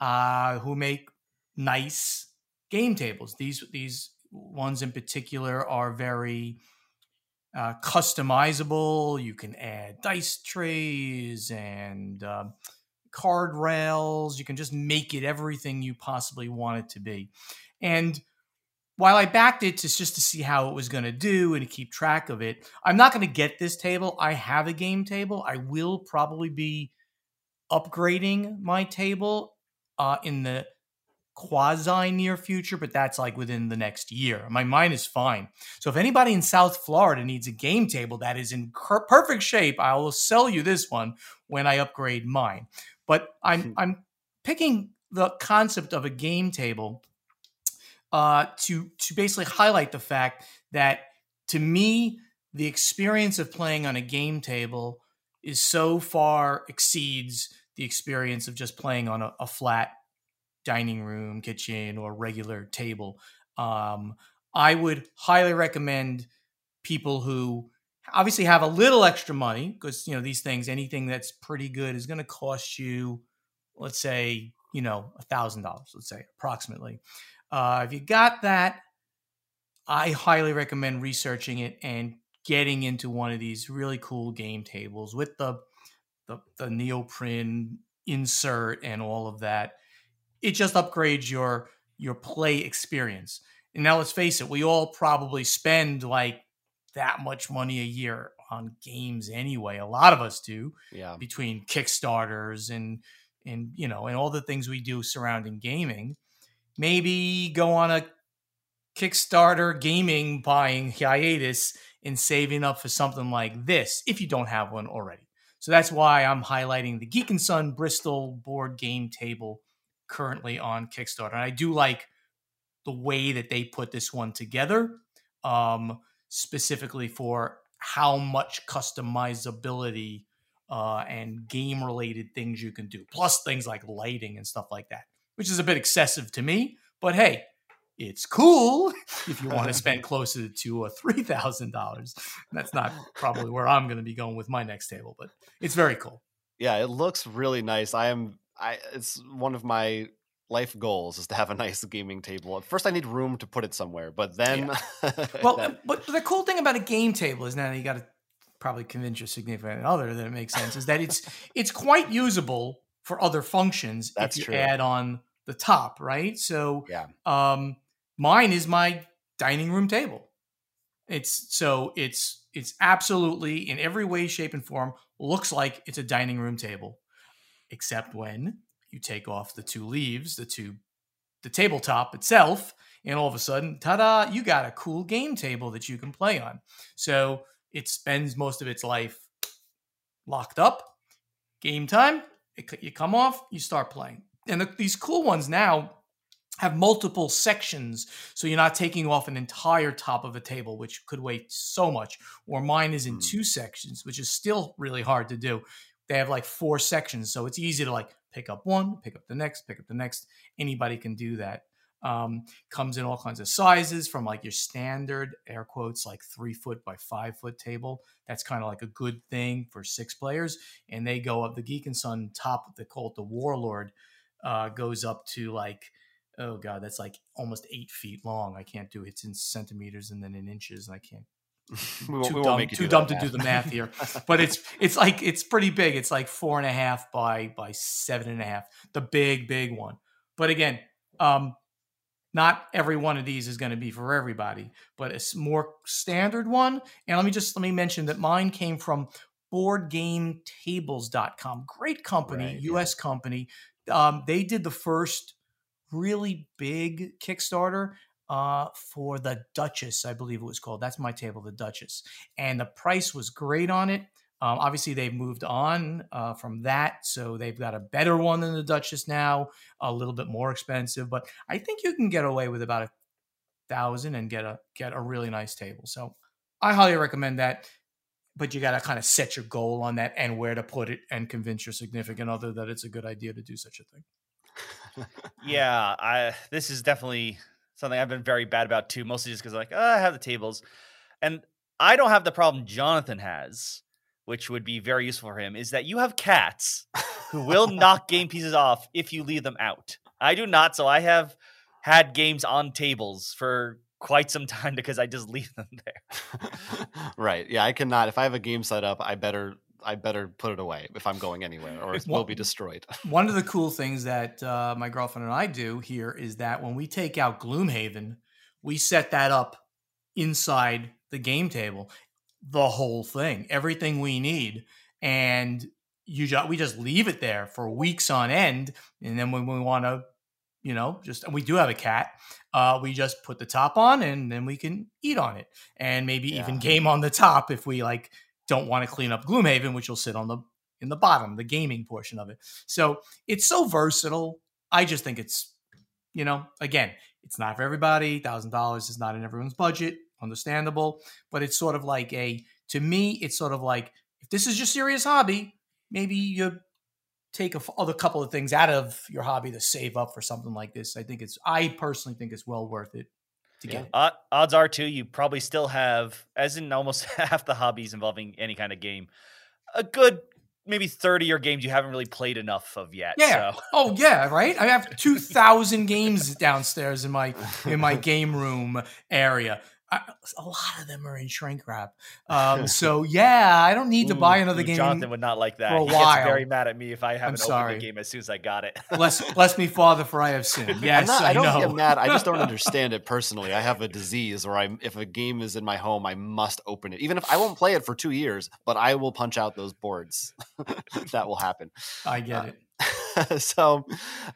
uh, who make nice game tables. These these ones in particular are very uh, customizable. You can add dice trays and uh, card rails. You can just make it everything you possibly want it to be. And while I backed it to just to see how it was going to do and to keep track of it, I'm not going to get this table. I have a game table. I will probably be upgrading my table uh, in the quasi near future, but that's like within the next year. My mind is fine. So if anybody in South Florida needs a game table that is in perfect shape, I will sell you this one when I upgrade mine. But I'm hmm. I'm picking the concept of a game table uh, to to basically highlight the fact that to me the experience of playing on a game table is so far exceeds the experience of just playing on a, a flat dining room, kitchen, or regular table. Um, I would highly recommend people who obviously have a little extra money because you know these things anything that's pretty good is going to cost you let's say you know a thousand dollars let's say approximately uh, if you got that i highly recommend researching it and getting into one of these really cool game tables with the the, the neoprene insert and all of that it just upgrades your your play experience. And now let's face it, we all probably spend like that much money a year on games anyway. A lot of us do. Yeah. Between Kickstarters and and you know, and all the things we do surrounding gaming. Maybe go on a Kickstarter gaming buying hiatus and saving up for something like this if you don't have one already. So that's why I'm highlighting the Geek and Son Bristol board game table currently on Kickstarter. And I do like the way that they put this one together, um, specifically for how much customizability uh, and game related things you can do, plus things like lighting and stuff like that, which is a bit excessive to me. But hey, it's cool *laughs* if you want to spend *laughs* closer to a three thousand dollars. That's not probably where I'm going to be going with my next table, but it's very cool. Yeah, it looks really nice. I am I it's one of my life goals is to have a *laughs* nice gaming table. At first, I need room to put it somewhere, but then. Yeah. well, that... but the cool thing about a game table is now you got to probably convince your significant other that it makes sense. is that it's it's quite usable for other functions That's if you true. add on the top, right? So, yeah. Um, mine is my dining room table. It's so it's it's absolutely in every way, shape, and form looks like it's a dining room table except when you take off the two leaves, the two, the tabletop itself, and all of a sudden, ta-da! You got a cool game table that you can play on. So it spends most of its life locked up. Game time, it, you come off, you start playing, and the, these cool ones now have multiple sections so you're not taking off an entire top of a table which could weigh so much or mine is in mm. two sections which is still really hard to do. They have like four sections so it's easy to like pick up one pick up the next pick up the next. Anybody can do that. Um, comes in all kinds of sizes from like your standard air quotes like three foot by five foot table. That's kind of like a good thing for six players and they go up the geek and son top they call it the warlord uh, goes up to like oh god that's like almost eight feet long i can't do it it's in centimeters and then in inches and i can't *laughs* too dumb, too dumb to do the math here, *laughs* but it's it's like it's pretty big. It's like four and a half by by seven and a half, the big big one. But again, um, not every one of these is going to be for everybody, but a more standard one. And let me just let me mention that mine came from BoardGameTables.com. Great company, right, U.S. Yeah. company. Um, they did the first really big Kickstarter uh, for the Duchess, I believe it was called. That's my table, the Duchess. And the price was great on it. Um, obviously, they've moved on uh, from that, so they've got a better one than the Duchess now, a little bit more expensive. But I think you can get away with about a thousand and get a get a really nice table. So I highly recommend that. But you got to kind of set your goal on that and where to put it, and convince your significant other that it's a good idea to do such a thing. yeah, I this is definitely something I've been very bad about too, mostly just because like oh, I have the tables, and I don't have the problem Jonathan has, which would be very useful for him, is that you have cats who will *laughs* knock game pieces off if you leave them out. I do not, so I have had games on tables for quite some time *laughs* because I just leave them there. *laughs* right. Yeah, I cannot. If I have a game set up, I better I better put it away if I'm going anywhere, or it will be destroyed. *laughs* One of the cool things that uh, my girlfriend and I do here is that when we take out Gloomhaven, we set that up inside the game table, the whole thing, everything we need, and you just we just leave it there for weeks on end, and then when we want to, you know, just we do have a cat, uh, we just put the top on, and then we can eat on it, and maybe Yeah. even game on the top if we like don't want to clean up Gloomhaven, which will sit on the in the bottom, the gaming portion of it. So it's so versatile. I just think it's, you know, again, it's not for everybody. Thousand dollars is not in everyone's budget. Understandable, but it's sort of like a to me, it's sort of like if this is your serious hobby, maybe you take a f- other couple of things out of your hobby to save up for something like this. I think it's I personally think it's well worth it to Yeah. get. it. Od- odds are too, you probably still have, as in almost *laughs* half the hobbies involving any kind of game, a good maybe 30 or games you haven't really played enough of yet. Yeah. So. Oh yeah, right. I have *laughs* two thousand games downstairs in my in my *laughs* game room area. I, a lot of them are in shrink wrap. *laughs* Um, so yeah, I don't need to buy another ooh, game. Jonathan would not like that. for a he while. gets very mad at me if I haven't opened sorry. the game as soon as I got it. bless bless me, Father, for I have sinned. Yes, I'm not, I, I don't know. get mad. I just don't *laughs* understand it personally. I have a disease where I'm if a game is in my home, I must open it. Even if I won't play it for two years, but I will punch out those boards. *laughs* that will happen. I get Uh, it. *laughs* so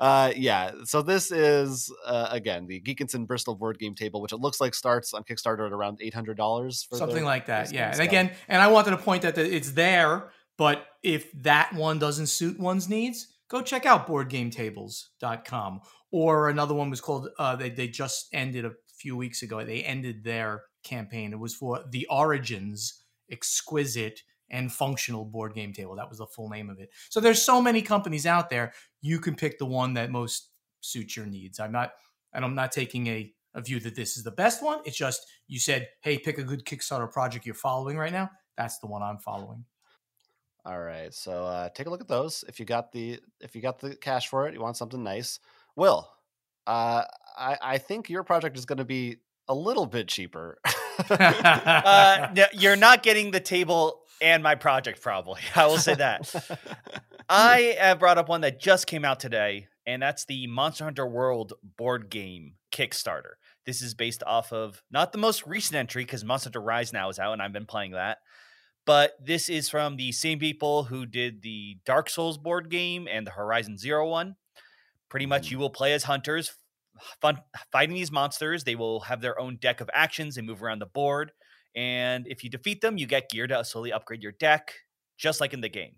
uh yeah so this is uh, again the geekinson bristol board game table which it looks like starts on kickstarter at around $800 for Something the- like that. Yeah. And again, and I wanted to point that it's there, but if that one doesn't suit one's needs, go check out boardgametables.com. Or another one was called, uh, they, they just ended a few weeks ago. They ended their campaign. It was for the Origins Exquisite and Functional Board Game Table. That was the full name of it. So there's so many companies out there. You can pick the one that most suits your needs. I'm not, and I'm not taking a, a view that this is the best one. It's just you said, hey, pick a good Kickstarter project you're following right now. That's the one I'm following. all right so uh take a look at those if you got the if you got the cash for it you want something nice will uh i i think your project is going to be a little bit cheaper *laughs* *laughs* uh, no, you're not getting the table and my project, probably. *laughs* I will say that. *laughs* I have brought up one that just came out today, and that's the Monster Hunter World board game Kickstarter. This is based off of not the most recent entry because Monster Hunter Rise now is out, and I've been playing that. But this is from the same people who did the Dark Souls board game and the Horizon Zero one. Pretty much, Mhm. you will play as hunters, fun fighting these monsters. They will have their own deck of actions. They move around the board, and if you defeat them, you get gear to slowly upgrade your deck, just like in the game.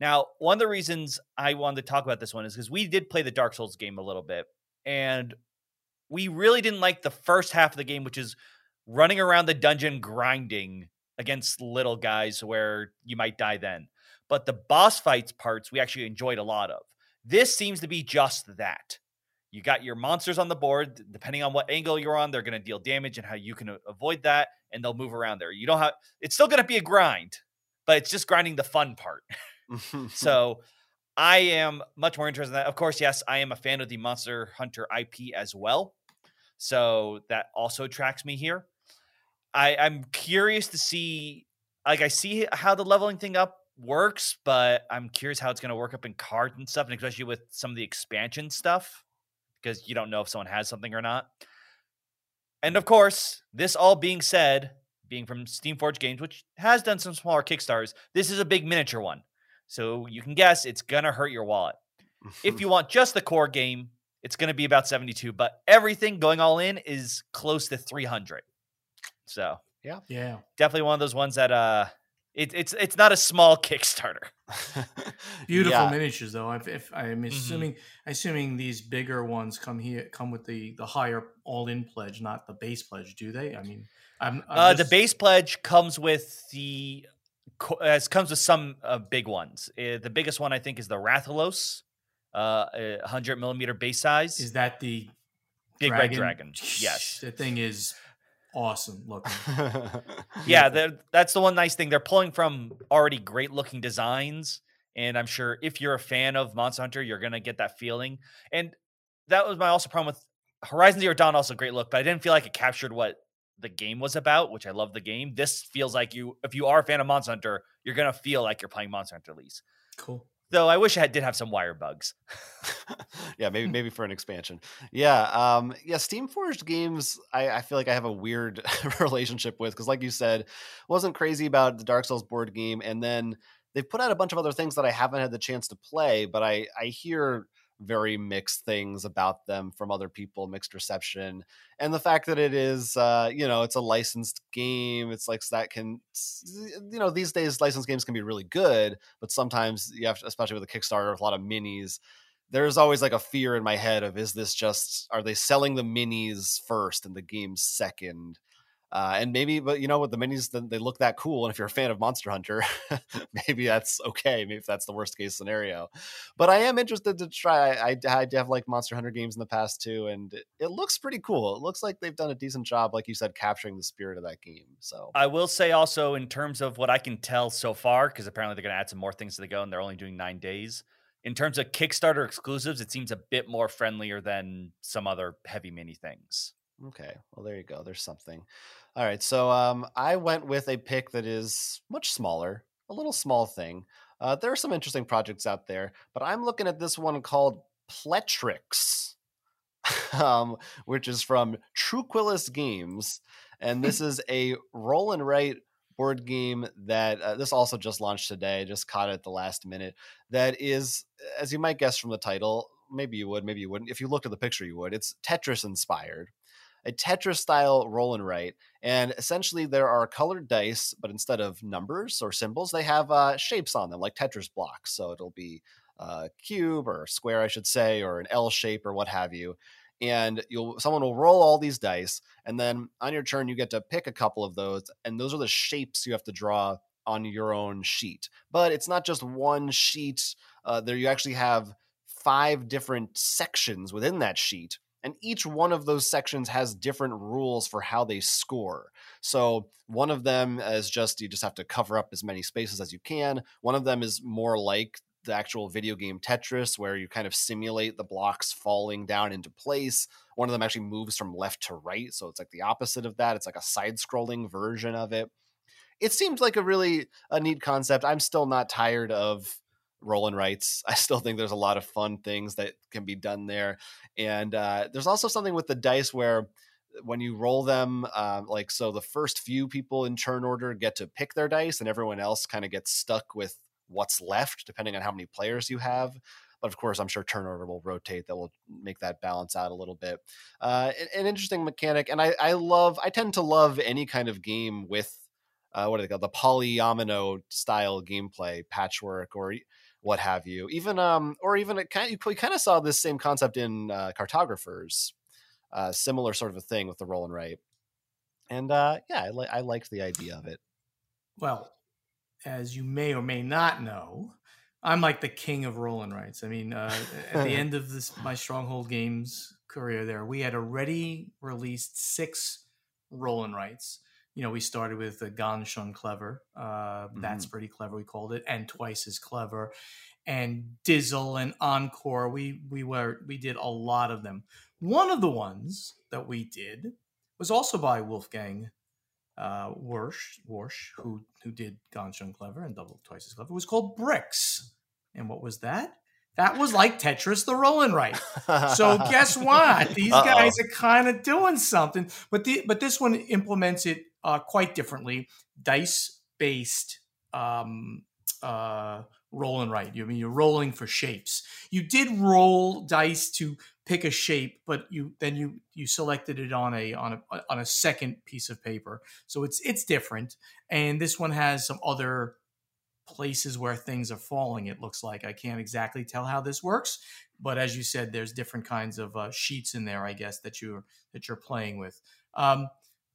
Now, one of the reasons I wanted to talk about this one is because we did play the Dark Souls game a little bit, and we really didn't like the first half of the game, which is running around the dungeon grinding against little guys where you might die then. But the boss fights parts we actually enjoyed a lot of. This seems to be just that. You got your monsters on the board. Depending on what angle you're on, they're going to deal damage and how you can avoid that, and they'll move around there. You don't have. It's still going to be a grind, but it's just grinding the fun part. *laughs* *laughs* So I am much more interested in that. Of course, yes, I am a fan of the Monster Hunter IP as well. So that also attracts me here. I, I'm curious to see, like, I see how the leveling thing up works, but I'm curious how it's going to work up in cards and stuff, and especially with some of the expansion stuff, because you don't know if someone has something or not. And of course, this all being said, being from Steamforged Games, which has done some smaller Kickstarters, this is a big miniature one. So you can guess it's going to hurt your wallet. If *laughs* you want just the core game, it's going to be about 72, but everything going all in is close to 300. So, yeah. Yeah. definitely one of those ones that uh it, it's it's not a small Kickstarter. *laughs* Beautiful Yeah. miniatures, though. If, if I'm assuming, assuming these bigger ones come here, come with the the higher all-in pledge, not the base pledge, do they? I mean, I'm, I'm Uh, the base pledge comes with the as comes with some uh, big ones. Uh, the biggest one I think is the Rathalos, uh, 100 millimeter base size. is that the Big red dragon. Yes. the thing is awesome looking. *laughs* yeah, that's the one nice thing. They're pulling from already great looking designs. And I'm sure if you're a fan of Monster Hunter, you're gonna get that feeling. And that was my also problem with Horizon Zero Dawn, also great look, but I didn't feel like it captured what the game was about, which I love the game. This feels like you, if you are a fan of Monster Hunter, you're gonna feel like you're playing Monster Hunter at least. Cool. Though I wish I did have some wire bugs. *laughs* yeah, maybe maybe for an expansion. Yeah, um, yeah. Steamforged games, I, I feel like I have a weird *laughs* relationship with because, like you said, wasn't crazy about the Dark Souls board game, and then they've put out a bunch of other things that I haven't had the chance to play, but I I hear very mixed things about them from other people, mixed reception, and the fact that it is, uh, you know, it's a licensed game. It's like that can, you know, these days licensed games can be really good, but sometimes you have, to, especially with a Kickstarter with a lot of minis, there's always like a fear in my head of is this just are they selling the minis first and the game second uh, and maybe but you know what the minis they look that cool and if you're a fan of monster hunter *laughs* maybe that's okay maybe if that's the worst case scenario but i am interested to try i, I have like monster hunter games in the past too and it, it looks pretty cool it looks like they've done a decent job like you said capturing the spirit of that game so I will say also in terms of what I can tell so far, because apparently they're going to add some more things to the go, and they're only doing nine days. In terms of Kickstarter exclusives, it seems a bit more friendlier than some other heavy mini things. Okay. Well, there you go. There's something. All right. So um, I went with a pick that is much smaller, a little small thing. Uh, there are some interesting projects out there, but I'm looking at this one called Pletrix, *laughs* um, which is from Truquilus Games. And this is a roll and write board game that uh, this also just launched today, just caught it at the last minute. That is, as you might guess from the title, maybe you would, maybe you wouldn't. If you looked at the picture, you would. It's Tetris inspired a Tetris style roll and write. And essentially, there are colored dice, but instead of numbers or symbols, they have uh, shapes on them, like Tetris blocks. So it'll be a cube or a square, I should say, or an L shape or what have you. And you'll someone will roll all these dice, and then on your turn, you get to pick a couple of those, and those are the shapes you have to draw on your own sheet. But it's not just one sheet. Uh, there, you actually have five different sections within that sheet and each one of those sections has different rules for how they score. So one of them is just you just have to cover up as many spaces as you can. One of them is more like the actual video game Tetris, where you kind of simulate the blocks falling down into place. One of them actually moves from left to right, so it's like the opposite of that. It's like a side-scrolling version of it. It seems like a really a neat concept. I'm still not tired of roll and writes. *laughs* I still think there's a lot of fun things that can be done there. And uh, there's also something with the dice where when you roll them, uh, like, so the first few people in turn order get to pick their dice, and everyone else kind of gets stuck with what's left, depending on how many players you have. But of course, I'm sure turn order will rotate. That will make that balance out a little bit. Uh, an, an interesting mechanic, and I, I love. I tend to love any kind of game with uh, what do they call the polyomino style gameplay, patchwork, or what have you. Even um, or even it kind of, you kind of saw this same concept in uh, cartographers, uh, similar sort of a thing with the roll and write. And uh, yeah, I, li- I liked the idea of it. Well, as you may or may not know, I'm like the king of roll and writes. I mean, uh, at the *laughs* end of this my Stronghold Games career, there we had already released six roll and writes. You know, we started with the Ganz Schön Clever. Uh, That's pretty clever. We called it, and twice as clever, and Dizzle and Encore. We we were we did a lot of them. One of the ones that we did was also by Wolfgang uh, Warsch, Warsch, who who did Ganz Schön Clever and Double Twice as Clever, It was called Bricks. And what was that? That was like Tetris the Roll and Write. So guess *laughs* what? These Uh-oh. guys are kind of doing something, but the but this one implements it uh, quite differently, dice based um, uh, roll and write. You I mean you're rolling for shapes. You did roll dice to pick a shape, but you then you you selected it on a on a on a second piece of paper. So it's it's different, and this one has some other places where things are falling. It looks like I can't exactly tell how this works, but as you said, there's different kinds of uh, sheets in there. I guess that you're that you're playing with. Um,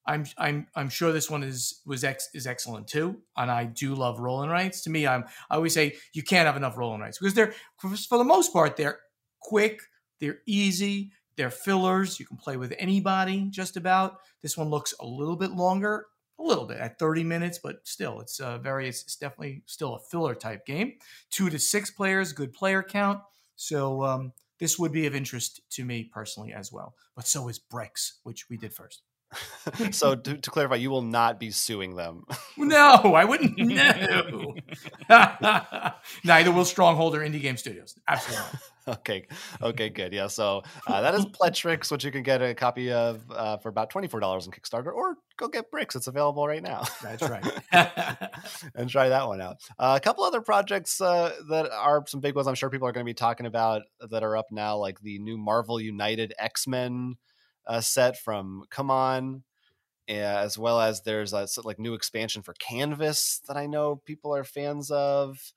I'm I'm I'm sure this one is was ex, is excellent too, and I do love roll and writes. To me, I'm I always say you can't have enough roll and writes because they're for, the most part they're quick, they're easy, They're fillers. You can play with anybody just about. This one looks a little bit longer, a little bit at 30 minutes, but still, it's uh, very, it's, it's definitely still a filler type game. Two to six players, good player count. So um, this would be of interest to me personally as well. But so is Bricks, which we did first. *laughs* so to, to, clarify, you will not be suing them. *laughs* no, I wouldn't. No. *laughs* Neither will Stronghold or Indie Game Studios. Absolutely. okay. Okay. Good. Yeah. So uh, that is Pletrix, which you can get a copy of uh, for about twenty four dollars on Kickstarter, or go get Bricks. It's available right now. That's right. and try that one out. Uh, a couple other projects uh, that are some big ones. I'm sure people are going to be talking about that are up now, like the new Marvel United X Men uh, set from CMON. as well as there's a like new expansion for Canvas that I know people are fans of.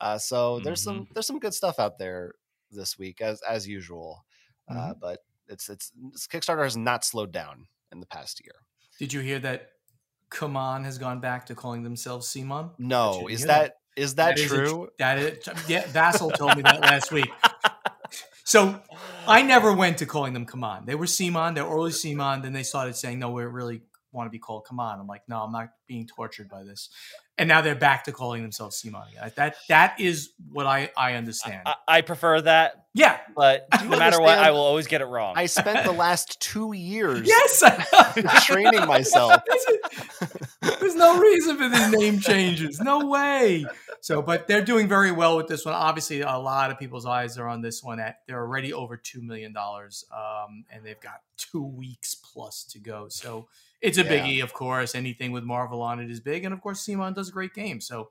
Uh, so there's mm-hmm. some there's some good stuff out there this week as as usual. Uh, mm-hmm. Uh, but it's it's Kickstarter has not slowed down in the past year. Did you hear that CMON has gone back to calling themselves CMON? No, is that, that is that, that true? Is a, that is yeah, Vasel told me that last week. *laughs* So I never went to calling them CMON. They were CMON, they're early CMON. Then they started saying, no, we really want to be called CMON. I'm like, no, I'm not being tortured by this. And now they're back to calling themselves CMON again. That that is what I I understand. I, I prefer that. Yeah, but *laughs* no matter what, I will always get it wrong. I spent the *laughs* last two years, yes, *laughs* training myself. There's no reason for these name changes. No way. So, but they're doing very well with this one. Obviously, a lot of people's eyes are on this one. At they're already over two million dollars, um, and they've got two weeks plus to go. So it's a yeah. biggie, of course. Anything with Marvel on it is big, and of course, Simon does a great game. So,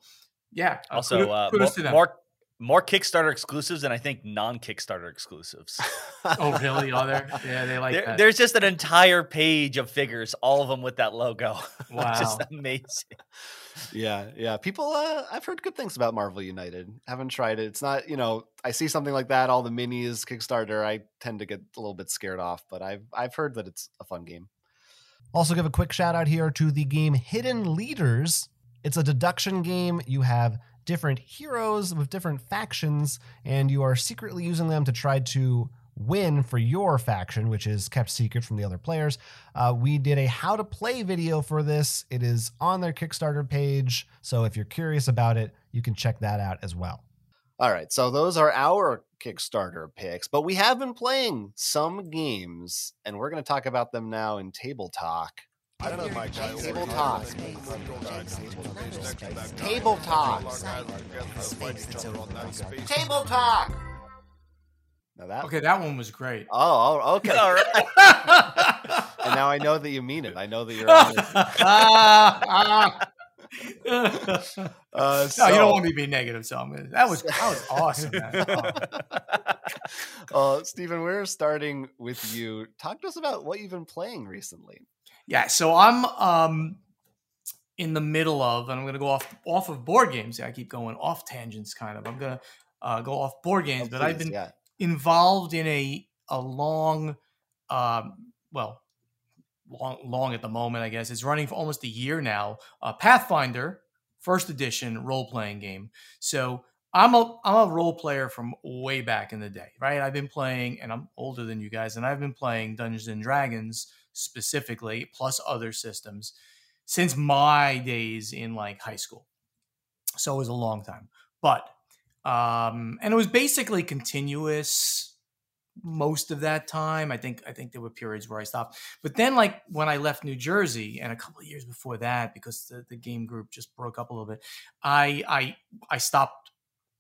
yeah. Uh, also, kudos, uh, kudos more, more, more Kickstarter exclusives, and I think non Kickstarter exclusives. oh, *laughs* really? Are there? Yeah, they like there, that. There's just an entire page of figures, all of them with that logo. *laughs* Wow, just amazing. Yeah, yeah. People, uh, I've heard good things about Marvel United. Haven't tried it. It's not, you know, I see something like that, all the minis Kickstarter. I tend to get a little bit scared off, but I've I've heard that it's a fun game. Also, give a quick shout out here to the game Hidden Leaders. It's a deduction game. You have different heroes with different factions, and you are secretly using them to try to win for your faction, which is kept secret from the other players. Uh, we did a how to play video for this. It is on their Kickstarter page. So if you're curious about it, you can check that out as well. All right, so those are our Kickstarter picks, but we have been playing some games, and we're going to talk about them now in Table Talk. I don't know if my Table Talk. Table Talk. Table Talk. Now that okay, that one was great. Oh, oh okay, all right. *laughs* and now I know that you mean it. I know that you're *laughs* honest. *laughs* uh, so, no, you don't want me to be negative, so I'm gonna, that was that was awesome. *laughs* oh. uh, Stephen, we're starting with you. Talk to us about what you've been playing recently. Yeah, so I'm um in the middle of, and I'm going to go off off of board games. I keep going off tangents, kind of. I'm going to uh, go off board games, oh, but I've been yeah. involved in a a long, um, well, long, long at the moment, I guess. It's running for almost a year now. Uh, Pathfinder, first edition role playing game. So I'm a I'm a role player from way back in the day, right? I've been playing, and I'm older than you guys, and I've been playing Dungeons and Dragons specifically, plus other systems, since my days in like high school. So it was a long time, but um, and it was basically continuous most of that time. I think I think there were periods where I stopped. But then like when I left New Jersey and a couple of years before that, because the, the game group just broke up a little bit, I I I stopped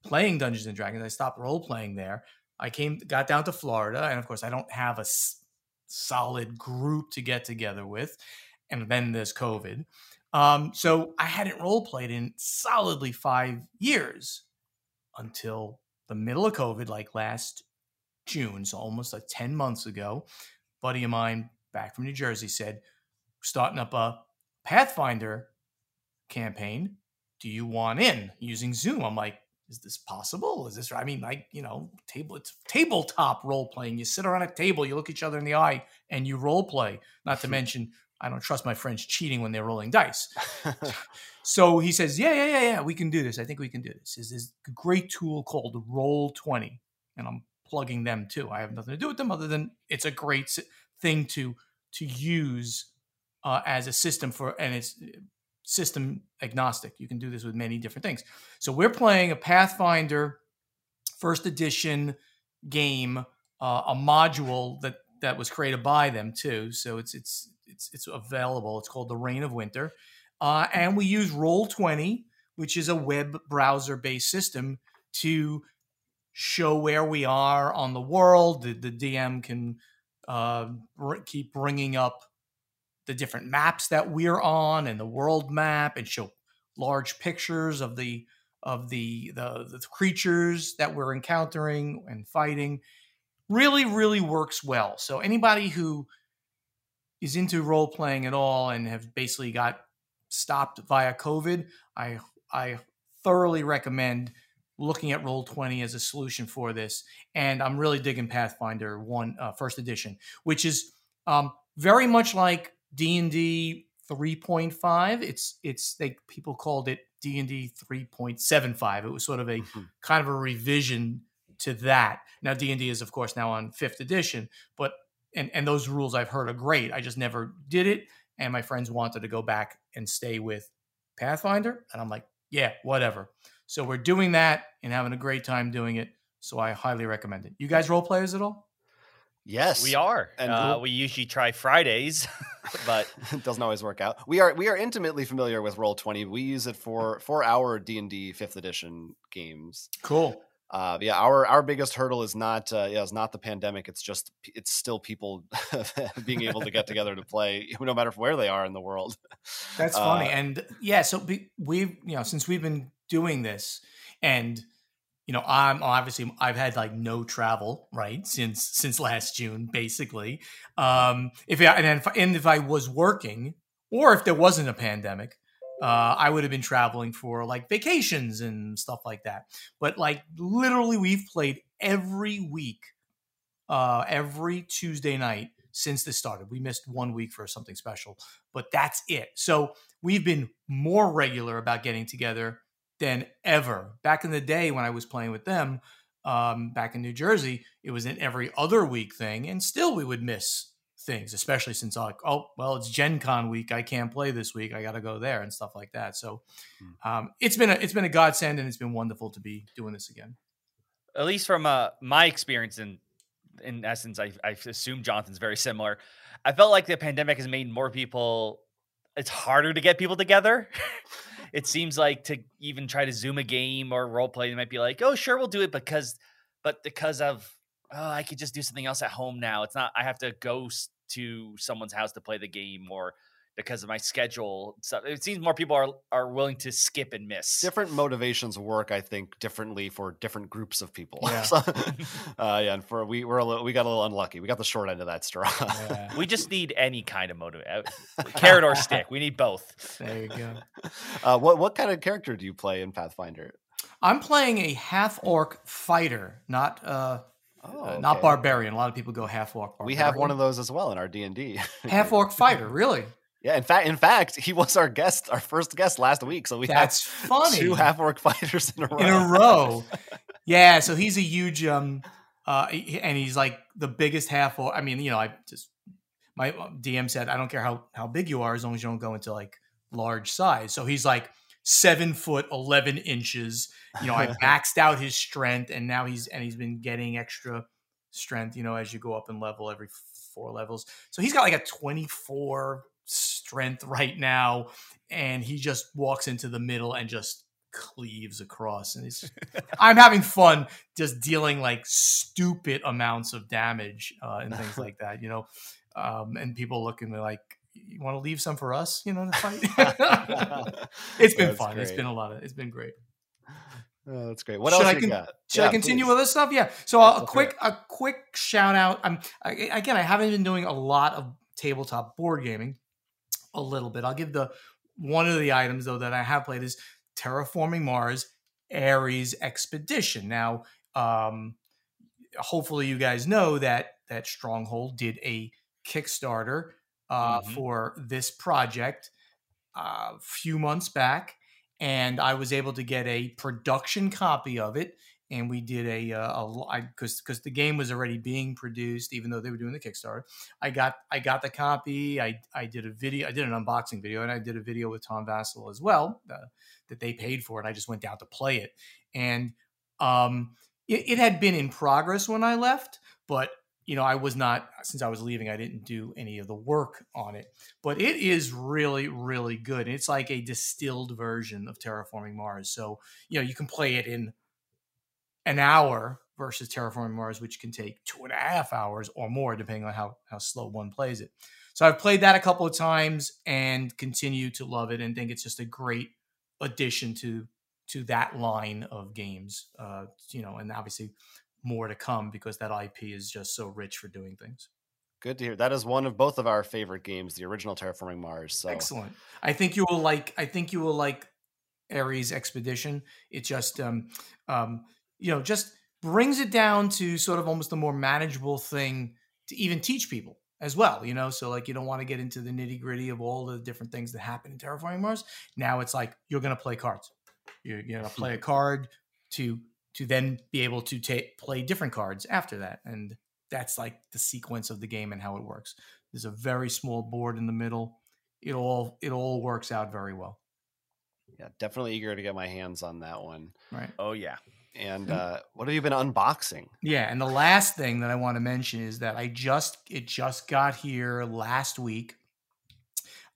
playing Dungeons and Dragons. I stopped role playing there. I came got down to Florida, and of course I don't have a s- solid group to get together with. And then there's COVID. Um, so I hadn't role played in solidly five years until the middle of COVID, like last June, so almost like 10 months ago, buddy of mine back from New Jersey said, starting up a Pathfinder campaign. Do you want in using Zoom? I'm like, is this possible? Is this, I mean, like, you know, table, it's tabletop role playing. You sit around a table, you look each other in the eye, and you role play. Not to *laughs* mention, I don't trust my friends cheating when they're rolling dice. *laughs* so he says, yeah, yeah, yeah, yeah, we can do this. I think we can do this. Is this great tool called Roll 20. And I'm plugging them too. I have nothing to do with them other than it's a great thing to to use uh, as a system for, and it's uh, system agnostic. You can do this with many different things. So we're playing a Pathfinder first edition game, uh, a module that that was created by them too. So it's it's it's it's available. It's called the Reign of Winter, uh, and we use Roll Twenty, which is a web browser based system to show where we are on the world. The, the DM can uh, keep bringing up the different maps that we're on and the world map, and show large pictures of the of the the, the creatures that we're encountering and fighting. Really, really works well. So anybody who is into role playing at all and have basically got stopped via COVID, I I thoroughly recommend looking at Roll Twenty as a solution for this. And I'm really digging Pathfinder One uh, First Edition, which is um, very much like D and D 3.5. It's it's they people called it D and D 3.75. It was sort of a Mhm. kind of a revision to that. Now D and D is of course now on fifth edition, but and and those rules I've heard are great. I just never did it, and my friends wanted to go back and stay with Pathfinder, and I'm like, yeah, whatever. So we're doing that and having a great time doing it. So I highly recommend it. You guys role players at all? Yes, We are. And uh, we'll- usually try Fridays, *laughs* but it *laughs* doesn't always work out. We are we are intimately familiar with Roll Twenty. We use it for for our D and D fifth edition games. Cool. Uh, yeah, our our biggest hurdle is not uh, yeah, it's not the pandemic. It's just it's still people *laughs* being able to get together to play, no matter where they are in the world. That's funny. Uh, and yeah, so be, we've, you know, since we've been doing this and, you know, I'm obviously, I've had like no travel, right. Since, since last June, basically. Um, if, I, and, if, and if I was working or if there wasn't a pandemic, uh, I would have been traveling for like vacations and stuff like that. But like literally, we've played every week, uh, every Tuesday night since this started. We missed one week for something special, but that's it. So we've been more regular about getting together than ever. Back in the day when I was playing with them, um, back in New Jersey, it was an every other week thing, and still we would miss things, especially since like, oh, well, it's Gen Con week. I can't play this week. I got to go there and stuff like that. So um, it's been a it's been a godsend, and it's been wonderful to be doing this again. at least from uh, my experience in in essence I, I assume jonathan's very similar i felt like the pandemic has made more people it's harder to get people together *laughs* it seems like to even try to zoom a game or role play they might be like oh sure we'll do it because but because of oh i could just do something else at home now. It's not i have to go to someone's house to play the game or because of my schedule so it seems more people are are willing to skip and miss different motivations work, I think, differently for different groups of people. *laughs* Yeah. so, uh, yeah, and for we we're a little, we got a little unlucky. We got the short end of that straw. we just need any kind of motive *laughs* carrot or stick we need both There you go. *laughs* Uh, what what kind of character do you play in Pathfinder? I'm playing a half orc fighter, not uh, Oh, uh, not okay. barbarian. A lot of people go half orc. We have one of those as well in our D and D. half orc fighter. Really? Yeah, in fact, in fact, he was our guest, our first guest last week. So we That's funny. two half orc *laughs* fighters in a row. in a row. *laughs* yeah, so he's a huge um uh and he's like the biggest half orc. I mean, you know, I just my DM said I don't care how how big you are as long as you don't go into like large size. So he's like seven foot eleven inches. You know, I *laughs* maxed out his strength, and now he's and he's been getting extra strength. You know, as you go up in level every four levels. So he's got like a twenty four strength right now, and he just walks into the middle and just cleaves across and it's *laughs* i'm having fun just dealing like stupid amounts of damage uh, and things like that you know um, and people looking like you want to leave some for us you know to fight *laughs* it's been That's fun It's been a lot of it's been great Oh, that's great. What Should else I con- got? should Yeah, I continue please. with this stuff? Yeah. So Yeah, uh, a quick a quick shout out. I'm I, again. I haven't been doing a lot of tabletop board gaming. A little bit. I'll give the one of the items though that I have played is Terraforming Mars Ares Expedition. Now, um, hopefully you guys know that that Stronghold did a Kickstarter uh, Mhm. for this project a few months back, and I was able to get a production copy of it. And we did a uh, because because the game was already being produced, even though they were doing the Kickstarter. I got I got the copy. I I did a video. I did an unboxing video, and I did a video with Tom Vasel as well uh, that they paid for it. I just went down to play it, and um, it, it had been in progress when I left, but you know, I was not since I was leaving, I didn't do any of the work on it. But it is really, really good. It's like a distilled version of Terraforming Mars. So, you know, you can play it in an hour versus Terraforming Mars, which can take two and a half hours or more, depending on how, how slow one plays it. So I've played that a couple of times and continue to love it and think it's just a great addition to to that line of games. Uh, you know, and obviously more to come because that IP is just so rich for doing things. Good to hear. That is one of both of our favorite games, the original Terraforming Mars. So excellent. I think you will like. I think you will like Ares Expedition. It just, um, um, you know, just brings it down to sort of almost a more manageable thing to even teach people as well. You know, so like you don't want to get into the nitty gritty of all the different things that happen in Terraforming Mars. Now it's like you're going to play cards. You're, you're going to hmm. play a card to to then be able to take play different cards after that. And that's like the sequence of the game and how it works. There's a very small board in the middle. It all it all works out very well. Yeah, definitely eager to get my hands on that one. Right. Oh yeah. And uh, what have you been unboxing? Yeah, and the last thing that I want to mention is that I just it just got here last week.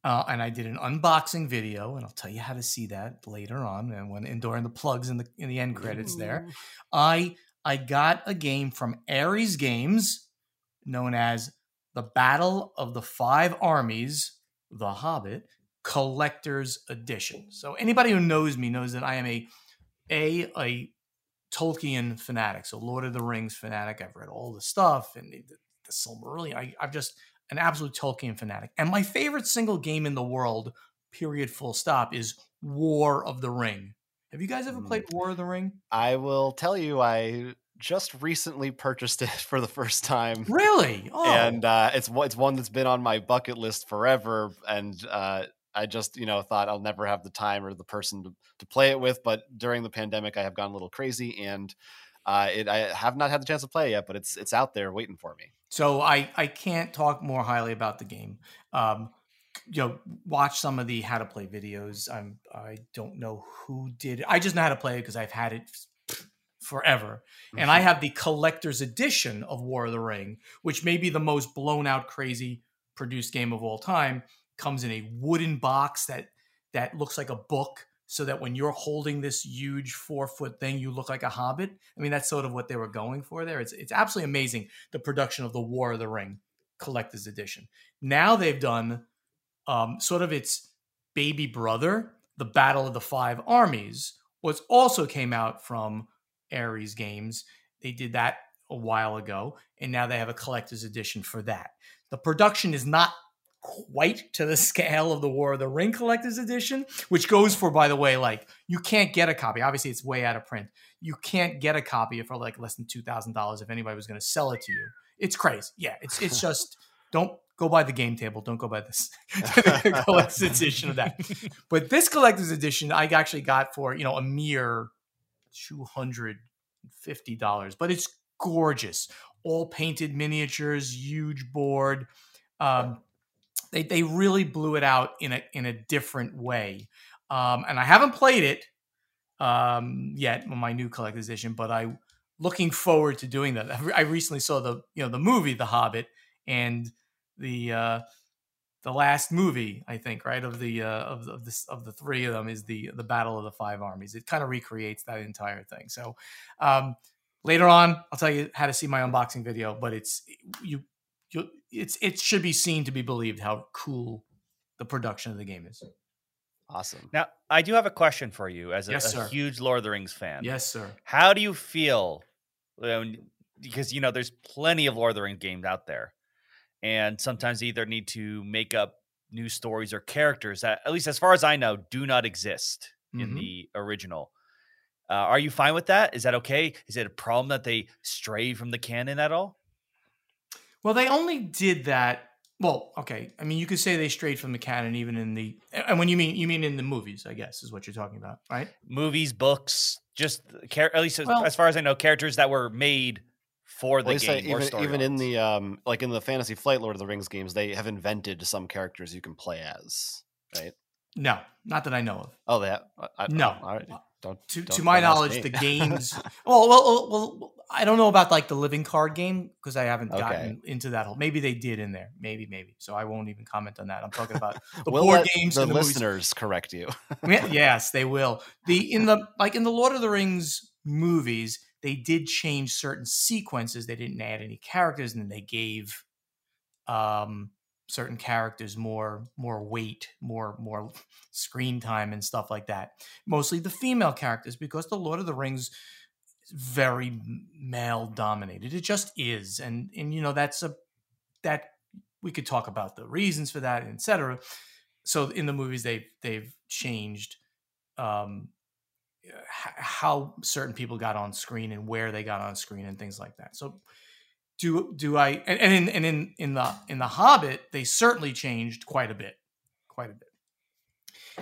Uh, and I did an unboxing video, and I'll tell you how to see that later on, and when and during the plugs in the in the end credits Ooh. there. I I got a game from Ares Games, known as the Battle of the Five Armies, The Hobbit Collector's Edition. So anybody who knows me knows that I am a a a Tolkien fanatic, so Lord of the Rings fanatic. I've read all the stuff and the, the Silmarillion. I, I've just an absolute Tolkien fanatic. And my favorite single game in the world, period, full stop, is War of the Ring. Have you guys ever played mm. War of the Ring? I will tell you, I just recently purchased it *laughs* for the first time. Really? Oh. And uh, it's it's one that's been on my bucket list forever, and uh, I just you know thought I'll never have the time or the person to, to play it with. But during the pandemic, I have gone a little crazy, and uh, it, I have not had the chance to play yet, but it's it's out there waiting for me. So I I can't talk more highly about the game. Um, you know, watch some of the how to play videos. I'm I don't know who did it. I just know how to play it because I've had it forever. Mm-hmm. And I mm-hmm. have the collector's edition of War of the Ring, which may be the most blown out, crazy produced game of all time. Comes in a wooden box that that looks like a book so that when you're holding this huge four foot thing, you look like a hobbit. I mean, that's sort of what they were going for there. It's it's absolutely amazing the production of the War of the Ring collector's edition. Now they've done um, sort of its baby brother, the Battle of the Five Armies, was also came out from Ares Games. They did that a while ago, and now they have a collector's edition for that. The production is not quite to the *laughs* scale of the War of the Ring Collector's Edition, which goes for, by the way, like you can't get a copy. Obviously, it's way out of print. You can't get a copy for like less than two thousand dollars if anybody was going to sell it to you. It's crazy. Yeah, it's it's *laughs* just don't go buy the game table. Don't go buy this *laughs* collector's edition of that. But this collector's edition, I actually got for you know a mere two hundred fifty dollars. But it's gorgeous, all painted miniatures, huge board. Um, they they really blew it out in a in a different way. Um, and I haven't played it um, yet on my new collector's edition, but I looking forward to doing that. I recently saw the you know the movie The Hobbit and the uh, the last movie I think right of the uh, of of this of the three of them is the the Battle of the Five Armies. It kind of recreates that entire thing. So um, later on, I'll tell you how to see my unboxing video, but it's you it's it should be seen to be believed how cool the production of the game is. Awesome. Now, I do have a question for you as a, yes, a huge Lord of the Rings fan. Yes, sir. How do you feel? because you know, there's plenty of Lord of the Rings games out there, and sometimes they either need to make up new stories or characters that, at least as far as I know, do not exist mm-hmm. in the original. Uh, are you fine with that? Is that okay? Is it a problem that they stray from the canon at all? Well, they only did that. Well, okay. I mean, you could say they strayed from the canon, even in the. And when you mean you mean in the movies, I guess is what you're talking about, right? Movies, books, Just char- at least as, Well- as far as I know, characters that were made for the Well, you say game or even even in the um like in the Fantasy Flight Lord of the Rings games, they have invented some characters you can play as, right? No, not that I know of. Oh, they have, I, I- No. all right. Don't To, don't- to my knowledge, the games. *laughs* well, well, well, I don't know about like the living card game because I haven't Okay. gotten into that whole. Maybe they did in there. Maybe, maybe. So I won't even comment on that. I'm talking about *laughs* the we'll board games the and the movies. listeners correct you. *laughs* Yes, they will. The in the like in the Lord of the Rings movies, they did change certain sequences. They didn't add any characters, and then they gave um certain characters more more weight, more more screen time and stuff like that. Mostly the female characters because the Lord of the Rings is very male dominated. It just is. And and you know that's a that we could talk about the reasons for that, etc so in the movies they've they've changed um how certain people got on screen and where they got on screen and things like that so do do i and, and in and in in the in the hobbit they certainly changed quite a bit quite a bit.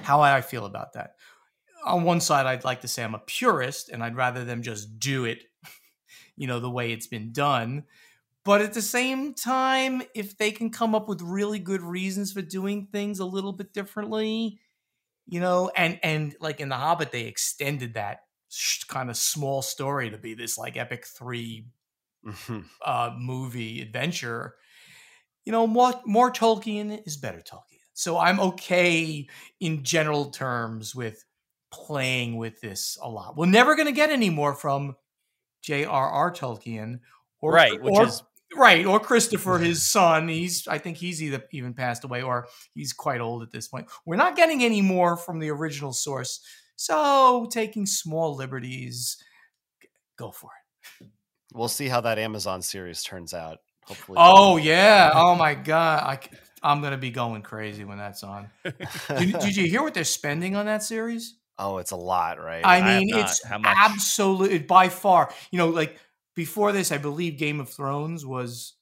How i feel about that. On one side i'd like to say i'm a purist and i'd rather them just do it *laughs* you know the way it's been done. But at the same time, if they can come up with really good reasons for doing things a little bit differently, you know, and and like in The Hobbit, they extended that kind of small story to be this like epic three Mhm. uh, movie adventure. You know, more more Tolkien is better Tolkien. So I'm okay in general terms with playing with this a lot. We're never going to get any more from J.R.R. Tolkien, or, right, which or- is right or christopher his *laughs* son he's i think he's either even passed away or he's quite old at this point we're not getting any more from the original source so taking small liberties go for it We'll see how that Amazon series turns out. Hopefully. oh yeah *laughs* oh my god I, am gonna be going crazy when that's on did, did you hear what they're spending on that series oh, it's a lot, right? I I mean, not. it's How absolutely by far. You know, like before this, I believe Game of Thrones was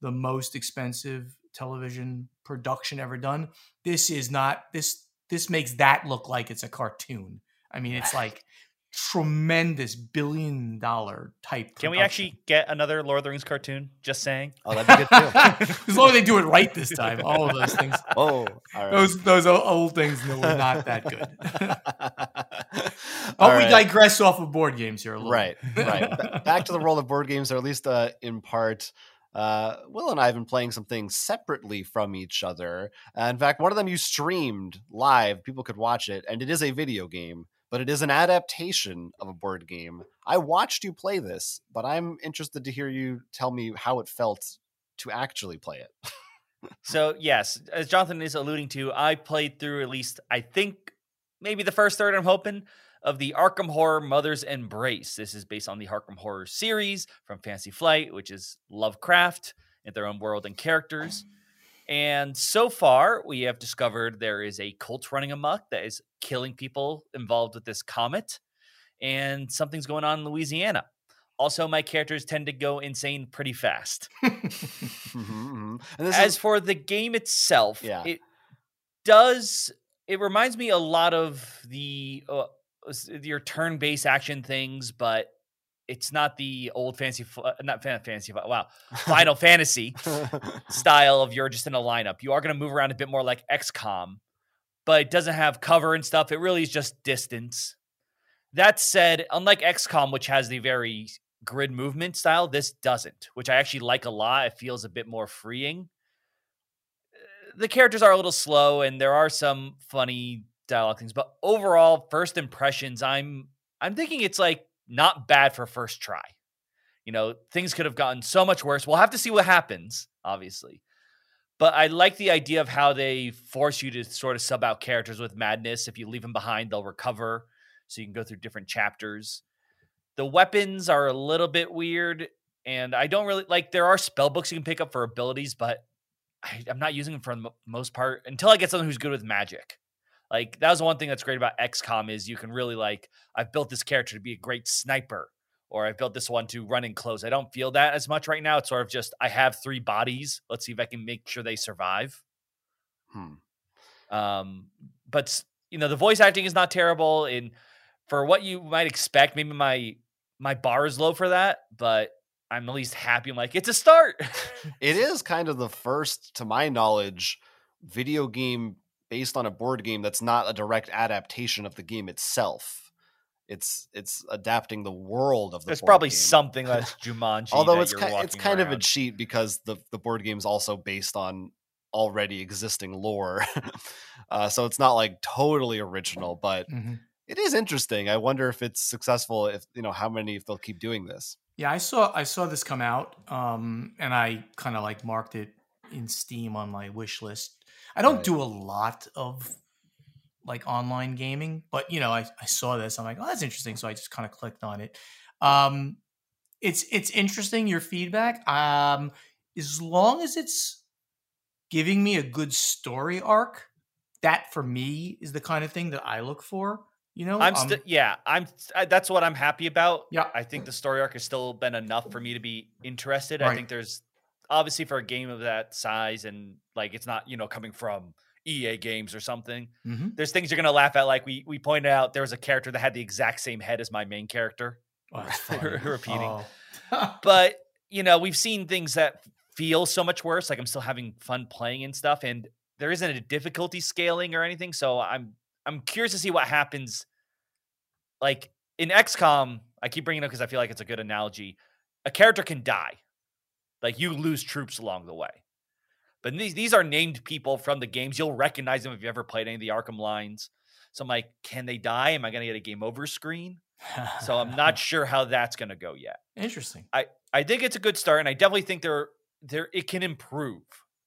the most expensive television production ever done. This is not this. This makes that look like it's a cartoon. I mean, it's like tremendous billion dollar type. Can we actually get another Lord of the Rings cartoon? Just saying. oh, that'd be good too. *laughs* as long as they do it right this time, all of those things, *laughs* oh, all right. those those old things that were not that good. *laughs* All but we right. digress off of board games here a little. Right, right. Back to the world of board games, or at least uh, in part. Uh, Will and I have been playing some things separately from each other. Uh, in fact, one of them you streamed live; people could watch it, and it is a video game, but it is an adaptation of a board game. I watched you play this, but I'm interested to hear you tell me how it felt to actually play it. *laughs* So yes, as Jonathan is alluding to, I played through at least I think maybe the first third. I'm hoping of the Arkham Horror Mother's Embrace. This is based on the Arkham Horror series from Fantasy Flight, which is Lovecraft in their own world and characters. And so far, we have discovered there is a cult running amok that is killing people involved with this comet, and something's going on in Louisiana. Also, my characters tend to go insane pretty fast. *laughs* Mhm, mhm. And this As is for the game itself, Yeah. it does. It reminds me a lot of the uh, your turn-based action things, but it's not the old fancy, uh, not fan, fantasy. Fl- Wow, *laughs* Final Fantasy *laughs* style of you're just in a lineup. You are going to move around a bit more like XCOM, but it doesn't have cover and stuff. It really is just distance. That said, unlike XCOM, which has the very grid movement style, this doesn't, which I actually like a lot. It feels a bit more freeing. Uh, The characters are a little slow, and there are some funny dialogue things, but overall, first impressions, I'm I'm thinking it's like not bad for first try. You know, things could have gotten so much worse. We'll have to see what happens, obviously. But I like the idea of how they force you to sort of sub out characters with madness. If you leave them behind, they'll recover. So you can go through different chapters. The weapons are a little bit weird. And I don't really like, there are spell books you can pick up for abilities, but I, I'm not using them for the most part until I get someone who's good with magic. Like that was the one thing that's great about XCOM is you can really like, I've built this character to be a great sniper or I've built this one to run and close. I don't feel that as much right now. It's sort of just I have three bodies. Let's see if I can make sure they survive. Hmm. Um, but you know, the voice acting is not terrible. In for what you might expect, maybe my my bar is low for that, but I'm at least happy. I'm like, it's a start. It *laughs* is kind of the first, to my knowledge, video game based on a board game that's not a direct adaptation of the game itself. It's it's adapting the world of the. Game. There's probably game. something *laughs* that's Jumanji. Although that it's you're kind, it's walking kind of a cheat because the the board game's also based on already existing lore, *laughs* uh, so it's not like totally original. But Mhm. it is interesting. I wonder if it's successful. If you know how many if they'll keep doing this. Yeah, I saw I saw this come out, um, and I kind of like marked it in Steam on my wish list. I don't Right. do a lot of like online gaming, but you know, I, I saw this. I'm like, oh, that's interesting. So I just kind of clicked on it. Um, it's it's interesting your feedback. Um, as long as it's giving me a good story arc, that for me is the kind of thing that I look for. You know, I'm Um, still yeah. I'm I, that's what I'm happy about. Yeah. I think the story arc has still been enough for me to be interested. I think there's obviously for a game of that size and like it's not you know coming from EA games or something. mhm. There's things you're gonna laugh at. Like we we pointed out, there was a character that had the exact same head as my main character. Oh. *laughs* Repeating. Oh. *laughs* but you know we've seen things that feel so much worse like i'm still having fun playing and stuff and there isn't a difficulty scaling or anything so i'm i'm curious to see what happens like in xcom i keep bringing it up because i feel like it's a good analogy a character can die like you lose troops along the way but these, these are named people from the games you'll recognize them if you ever played any of the arkham lines so i'm like can they die am i going to get a game over screen so i'm not *laughs* sure how that's going to go yet interesting. I I think it's a good start, and I definitely think there there it can improve.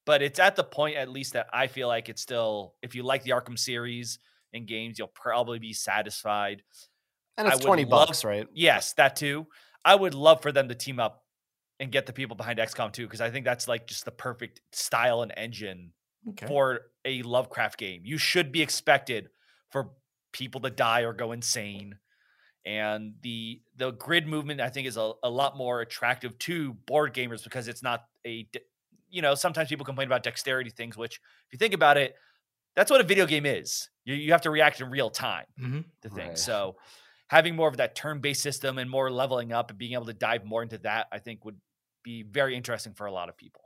But it's at the point, at least, that I feel like it's still. If you like the Arkham series and games, you'll probably be satisfied. And I it's twenty love- bucks, right? Yes, that too. I would love for them to team up and get the people behind XCOM too, because I think that's like just the perfect style and engine Okay. for a Lovecraft game. You should be expected for people to die or go insane. And the the grid movement I think is a, a lot more attractive to board gamers because it's not a de- you know, sometimes people complain about dexterity things, which if you think about it, that's what a video game is. You you have to react in real time hmm to things. Right. So having more of that turn-based system and more leveling up and being able to dive more into that, I think would be very interesting for a lot of people.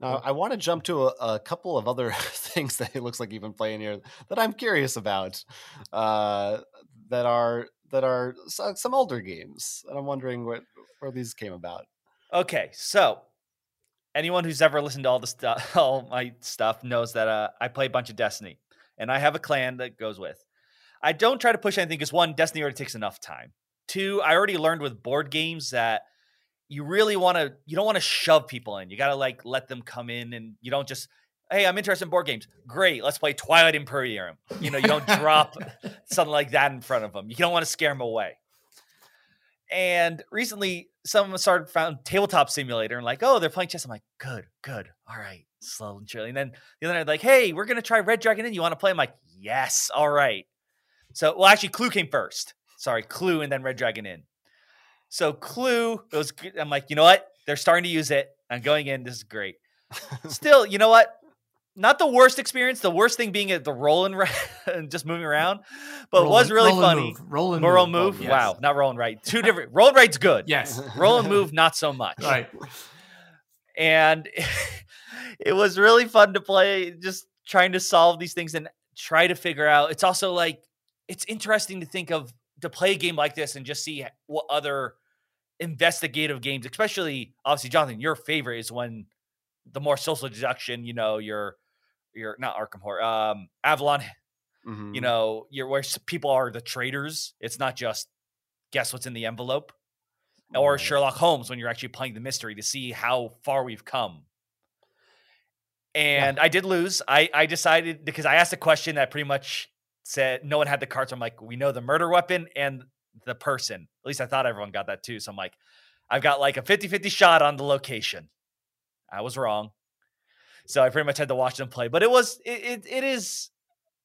Now, I want to jump to a, a couple of other *laughs* things that it looks like you've been playing here that I'm curious about. Uh, that are that are some older games, and I'm wondering what where these came about. Okay, so anyone who's ever listened to all the stuff, *laughs* all my stuff, knows that uh, I play a bunch of Destiny, and I have a clan that goes with. I don't try to push anything because one, Destiny already takes enough time. Two, I already learned with board games that you really want to, you don't want to shove people in. You got to like let them come in, and you don't just, hey, I'm interested in board games. Great, let's play Twilight Imperium. You know, you don't drop *laughs* something like that in front of them. You don't want to scare them away. And recently, someone started found tabletop simulator and like, oh, they're playing chess. I'm like, good, good, all right, slow and surely. And then the other night, like, hey, we're gonna try Red Dragon Inn. You want to play? I'm like, yes, all right. So, well, actually, Clue came first. Sorry, Clue, and then Red Dragon Inn. So Clue, it was. I'm like, you know what? They're starting to use it. I'm going in. This is great. *laughs* Still, you know what? Not the worst experience. The worst thing being at the rolling ra- *laughs* and just moving around, but it was Roll really and funny. Move. Roll and Roll move. move. Yes. Wow, not rolling right. *laughs* Two different. Roll right's good. Yes. Roll and move, not so much. Right. And it was really fun to play, just trying to solve these things and try to figure out. It's also like it's interesting to think of to play a game like this and just see what other investigative games, especially obviously, Jonathan, your favorite is when the more social deduction, you know, your your not Arkham Horror, um, Avalon Mhm. you know, you're where people are the traders. It's not just guess what's in the envelope. Or Right. Sherlock Holmes when you're actually playing the mystery to see how far we've come. And I did lose. I, I decided because I asked a question that pretty much said no one had the cards. I'm like, we know the murder weapon and the person. At least I thought everyone got that too. So I'm like, I've got like a 50 50 shot on the location. I was wrong. So I pretty much had to watch them play. But it was, it, it, it is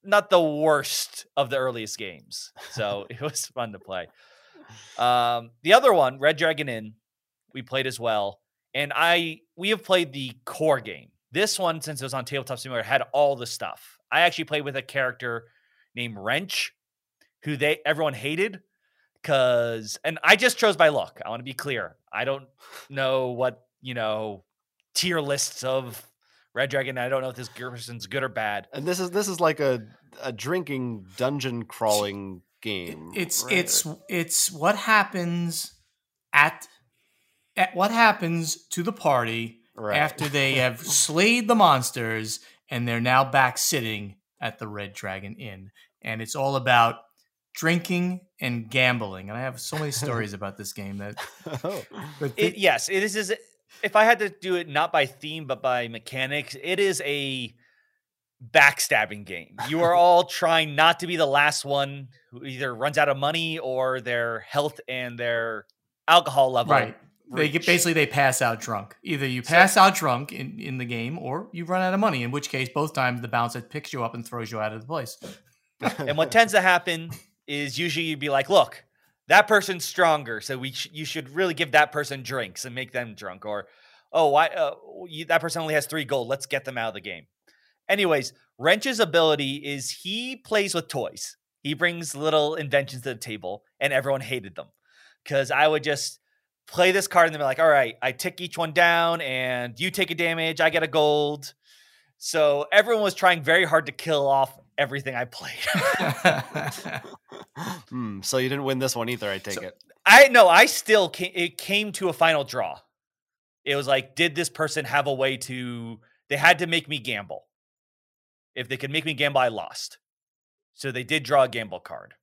not the worst of the earliest games. So *laughs* it was fun to play. Um, the other one, Red Dragon Inn, we played as well. And I we have played the core game. This one, since it was on Tabletop Simulator, had all the stuff. I actually played with a character named Wrench, who they everyone hated because and I just chose by luck. I want to be clear. I don't know what, you know, tier lists of Red Dragon. I don't know if this person's good or bad. And this is this is like a a drinking dungeon crawling game. It's right? it's it's what happens at at what happens to the party right. after they *laughs* have slayed the monsters and they're now back sitting at the Red Dragon Inn. And it's all about drinking and gambling. And I have so many stories *laughs* about this game that Oh. but It, yes, it is. is if I had to do it not by theme but by mechanics, it is a backstabbing game. You are all *laughs* trying not to be the last one who either runs out of money or their health and their alcohol level. right. They get basically they pass out drunk. Either you pass out drunk in, in the game or you run out of money, in which case both times the bouncer picks you up and throws you out of the place. *laughs* And what tends to happen is usually you'd be like, look, that person's stronger, so we sh- you should really give that person drinks and make them drunk. Or, oh, why uh, you, that person only has three gold. Let's get them out of the game. Anyways, Wrench's ability is he plays with toys. He brings little inventions to the table, and everyone hated them because I would just play this card and they'd be like, all right, I tick each one down, and you take a damage, I get a gold. So everyone was trying very hard to kill off everything I played. *laughs* *laughs* Hmm, so you didn't win this one either, I take So- it. I no, I still came, it came to a final draw. It was like, did this person have a way to? They had to make me gamble. If they could make me gamble, I lost. So they did draw a gamble card.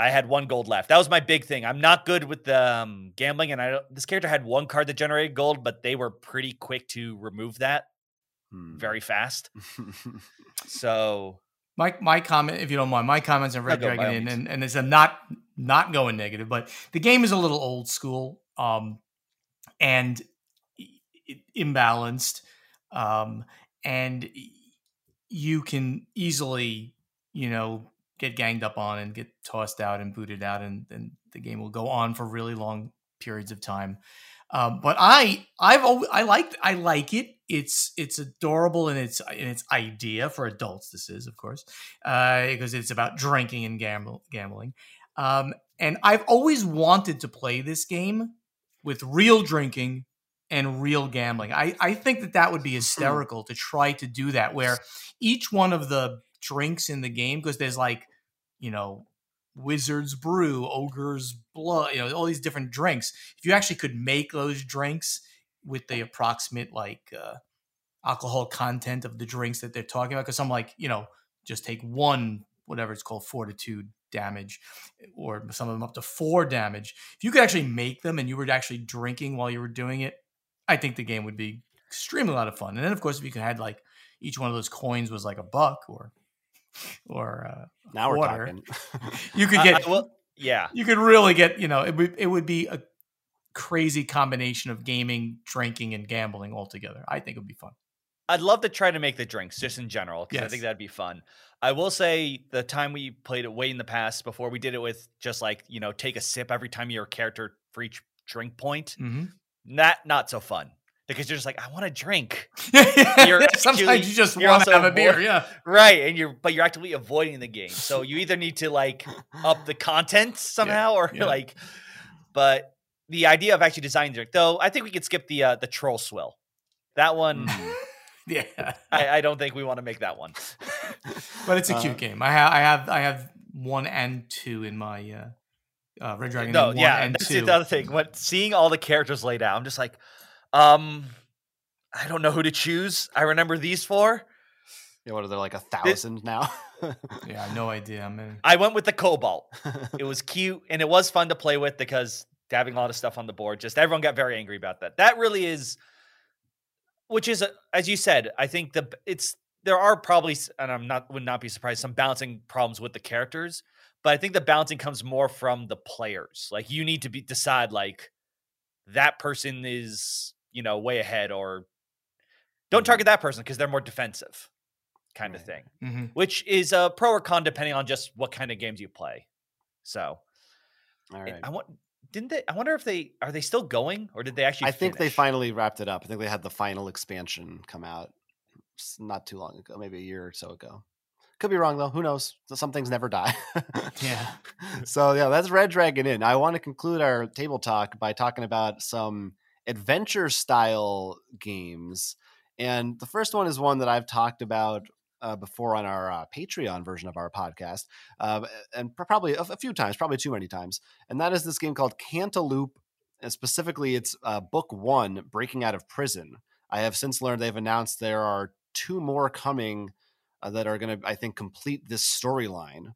I had one gold left. That was my big thing. I'm not good with the um, gambling, and I don't, this character had one card that generated gold, but they were pretty quick to remove that Hmm. very fast. *laughs* So My my comment, if you don't mind, my comments on Red go, Dragon all Inn, means. and, and it's a not not going negative, but the game is a little old school, um, and i- i- imbalanced, um, and you can easily, you know, get ganged up on and get tossed out and booted out, and then the game will go on for really long periods of time. Um, but I, I've always, I like, I like it. It's, it's adorable in its, in its idea for adults. This is, of course, uh, because it's about drinking and gamble, gambling. Um, and I've always wanted to play this game with real drinking and real gambling. I, I think that that would be hysterical to try to do that, where each one of the drinks in the game, because there's like, you know, wizard's brew, ogre's blood, you know, all these different drinks. If you actually could make those drinks with the approximate like uh, alcohol content of the drinks that they're talking about, because some like, you know, just take one, whatever it's called, fortitude damage, or some of them up to four damage. If you could actually make them and you were actually drinking while you were doing it, I think the game would be extremely a lot of fun. And then, of course, if you could had like each one of those coins was like a buck or or uh, now we're Water. talking. *laughs* you could get I- well, yeah. you could really get you know it would it would be a crazy combination of gaming, drinking, and gambling all together. I think it would be fun. I'd love to try to make the drinks just in general because I think that'd be fun. I will say the time we played it way in the past before we did it with just like you know take a sip every time your character for each drink point. Mm-hmm. Not not so fun because you're just like I want to drink *laughs* Sometimes you just want to have a beer. Yeah. right, and you're but you're actively avoiding the game. So you either need to like up the content *laughs* somehow or yeah. like, but the idea of actually designing drink though I think we could skip the uh, the troll swill. That one Mm. *laughs* Yeah. I, I don't think we want to make that one. But it's a Uh, cute game. I have I have I have one and two in my uh, uh Red Dragon. no, one yeah, and that's two. the other thing. When seeing all the characters laid out, I'm just like, um, I don't know who to choose. I remember these four. Yeah, what are there like a thousand now? *laughs* Yeah, no idea. I'm. I went with the Cobalt. *laughs* It was cute and it was fun to play with because having a lot of stuff on the board. Just everyone got very angry about that. That really is, which is as you said. I think the it's there are probably and I'm not would not be surprised some balancing problems with the characters, but I think the balancing comes more from the players. Like you need to be decide like that person is you know way ahead or don't Mhm. target that person because they're more defensive kind of thing hmm which is a pro or con depending on just what kind of games you play. So All right. I want didn't they? I wonder if they are they still going or did they actually? I think they finally wrapped it up. I think they had the final expansion come out not too long ago, maybe a year or so ago. Could be wrong though. Who knows? Some things never die. Yeah. *laughs* so yeah, that's Red Dragon Inn. I want to conclude our table talk by talking about some adventure style games. And the first one is one that I've talked about uh, before on our uh, Patreon version of our podcast, uh, and probably a, few times, probably too many times. And that is this game called Cantaloop. And specifically, it's uh, book one, Breaking Out of Prison. I have since learned they've announced there are two more coming uh, that are going to, I think, complete this storyline.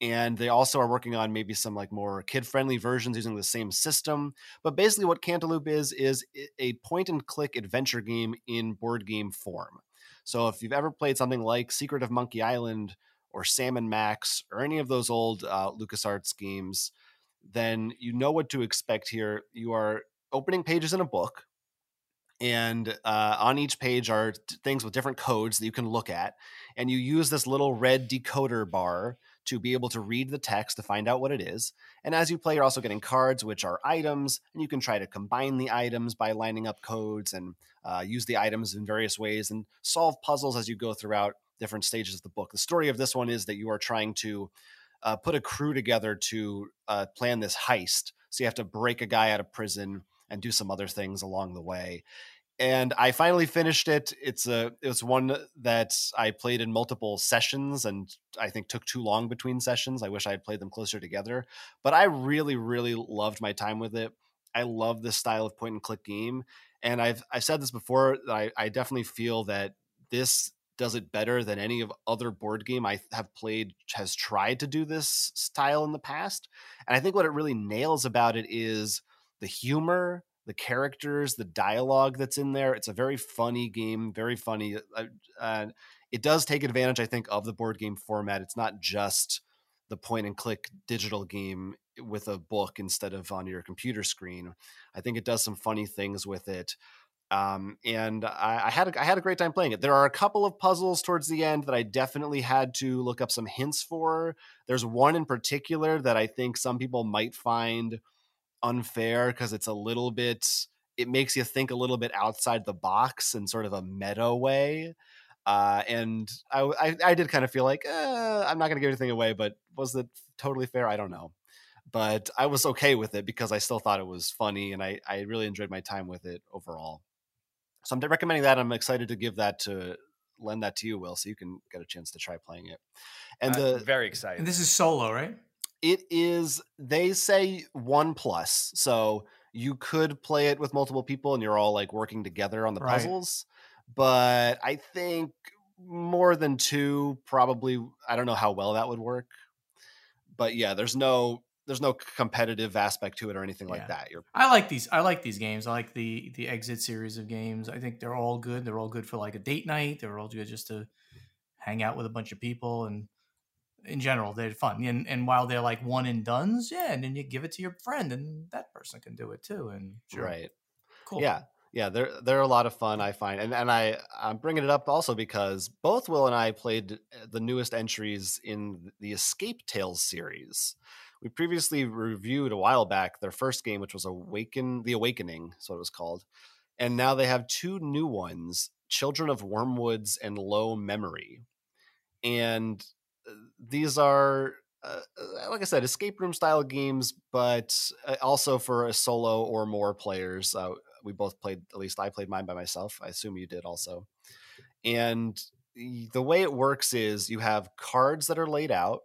And they also are working on maybe some like more kid-friendly versions using the same system. But basically, what Cantaloop is is a point-and-click adventure game in board game form. So if you've ever played something like Secret of Monkey Island or Sam and Max or any of those old uh, LucasArts games, then you know what to expect here. You are opening pages in a book, and uh, on each page are t- things with different codes that you can look at, and you use this little red decoder bar to be able to read the text to find out what it is. And as you play, you're also getting cards, which are items, and you can try to combine the items by lining up codes and uh, use the items in various ways and solve puzzles as you go throughout different stages of the book. The story of this one is that you are trying to uh, put a crew together to uh, plan this heist. So you have to break a guy out of prison and do some other things along the way. And I finally finished it. It's a it's one that I played in multiple sessions, and I think took too long between sessions. I wish I had played them closer together, but I really really loved my time with it. I love this style of point and click game, and I've I've said this before. I, I definitely feel that this does it better than any of other board game I have played has tried to do this style in the past. And I think what it really nails about it is the humor, the characters, the dialogue that's in there. It's a very funny game, very funny. Uh, uh, it does take advantage, I think, of the board game format. It's not just the point and click digital game with a book instead of on your computer screen. I think it does some funny things with it. Um, and I, I, had a, I had a great time playing it. There are a couple of puzzles towards the end that I definitely had to look up some hints for. There's one in particular that I think some people might find unfair because it's a little bit. It makes you think a little bit outside the box in sort of a meta way. Uh, and I, I, I, did kind of feel like eh, I'm not going to give anything away, but was it totally fair? I don't know but I was okay with it because I still thought it was funny and I, I really enjoyed my time with it overall. So I'm recommending that. I'm excited to give that to lend that to you, Will, so you can get a chance to try playing it. And I'm the very excited. And this is solo, right? It is. They say one plus, so you could play it with multiple people, and you're all like working together on the Right. puzzles. But I think more than two, probably. I don't know how well that would work. But yeah, there's no there's no competitive aspect to it or anything like that. You're I like these. I like these games. I like the the exit series of games. I think they're all good. They're all good for like a date night. They're all good just to hang out with a bunch of people and in general they're fun. And and while they're like one and duns, yeah, and then you give it to your friend and that person can do it too. And sure, right. cool. Yeah, yeah, they're they're a lot of fun. I find, and and I I'm bringing it up also because both Will and I played uh, the newest entries in the Escape Tales series. We previously reviewed a while back their first game, which was Awaken the Awakening, is what it was called, and now they have two new ones: Children of Wyrmwoods and Low Memory, and these are uh, uh, like I said, escape room style games, but uh, also for a solo or more players. Uh, we both played, at least I played mine by myself. I assume you did also. And the way it works is you have cards that are laid out,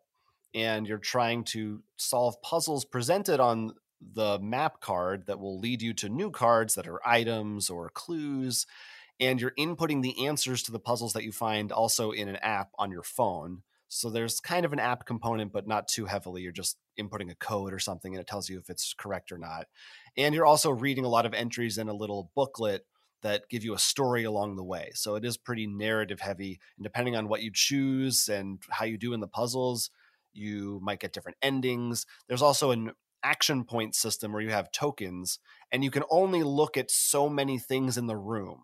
and you're trying to solve puzzles presented on the map card that will lead you to new cards that are items or clues. And you're inputting the answers to the puzzles that you find also in an app on your phone. So there's kind of an app component, but not too heavily. You're just inputting a code or something and it tells you if it's correct or not. And you're also reading a lot of entries in a little booklet that give you a story along the way. So it is pretty narrative heavy. And depending on what you choose and how you do in the puzzles, you might get different endings. There's also an action point system where you have tokens and you can only look at so many things in the room.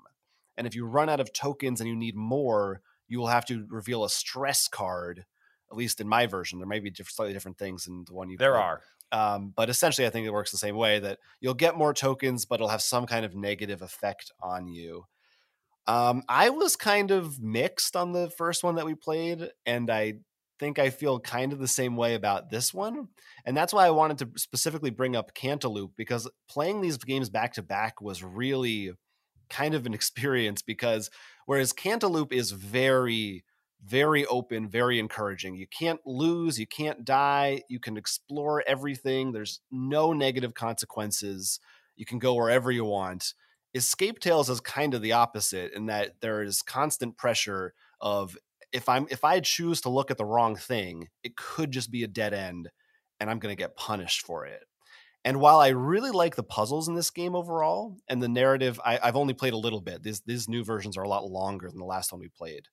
And if you run out of tokens and you need more, you will have to reveal a stress card. At least in my version, there may be diff- slightly different things in the one you. there played. are. Um, but essentially, I think it works the same way that you'll get more tokens, but it'll have some kind of negative effect on you. Um, I was kind of mixed on the first one that we played, and I think I feel kind of the same way about this one. And that's why I wanted to specifically bring up Cantaloop because playing these games back to back was really kind of an *laughs* experience because whereas Cantaloop is very very open, very encouraging. You can't lose, you can't die, you can explore everything. There's no negative consequences. You can go wherever you want. Escape Tales is kind of the opposite in that there is constant pressure of if I'm if I choose to look at the wrong thing, it could just be a dead end and I'm going to get punished for it. And while I really like the puzzles in this game overall and the narrative, I, have only played a little bit. These these new versions are a lot longer than the last one we played.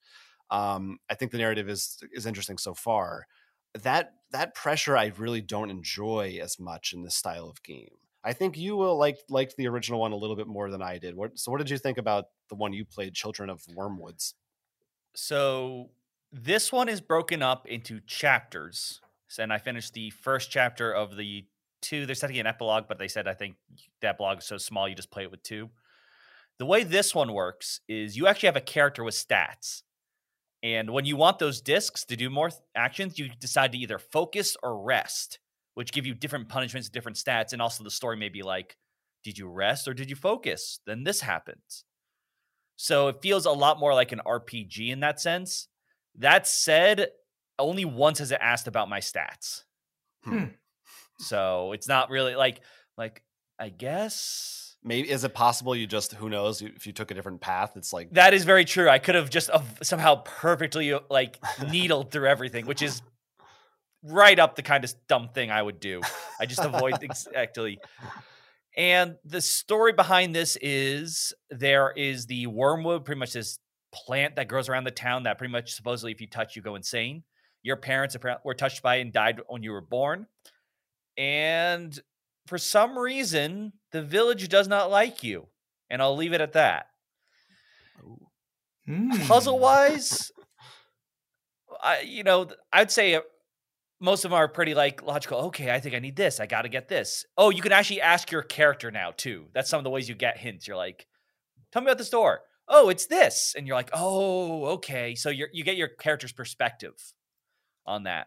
Um, I think the narrative is is interesting so far. That that pressure I really don't enjoy as much in this style of game. I think you will like like the original one a little bit more than I did. What, so what did you think about the one you played, Children of Wyrmwoods? So this one is broken up into chapters. And I finished the first chapter of the two. They're setting an epilogue, but they said I think that blog is so small you just play it with two. The way this one works is you actually have a character with stats. And when you want those discs to do more th- actions, you decide to either focus or rest, which give you different punishments, different stats. And also the story may be like, did you rest or did you focus? Then this happens. So it feels a lot more like an RPG in that sense. That said, only once has it asked about my stats. Hmm. So it's not really like like I guess maybe is it possible you just who knows if you took a different path it's like that is very true i could have just uh, somehow perfectly uh, like needled through everything which is right up the kind of dumb thing i would do i just avoid *laughs* exactly. And the story behind this is there is the wormwood pretty much this plant that grows around the town that pretty much supposedly if you touch you go insane. Your parents were touched by and died when you were born and for some reason, the village does not like you. And I'll leave it at that. Mm. Puzzle wise, I you know, I'd say uh, most of them are pretty like logical. Okay, I think I need this. I got to get this. Oh, you can actually ask your character now too. That's some of the ways you get hints. You're like, tell me about the store. Oh, it's this, and you're like, oh, okay. So you you get your character's perspective on that.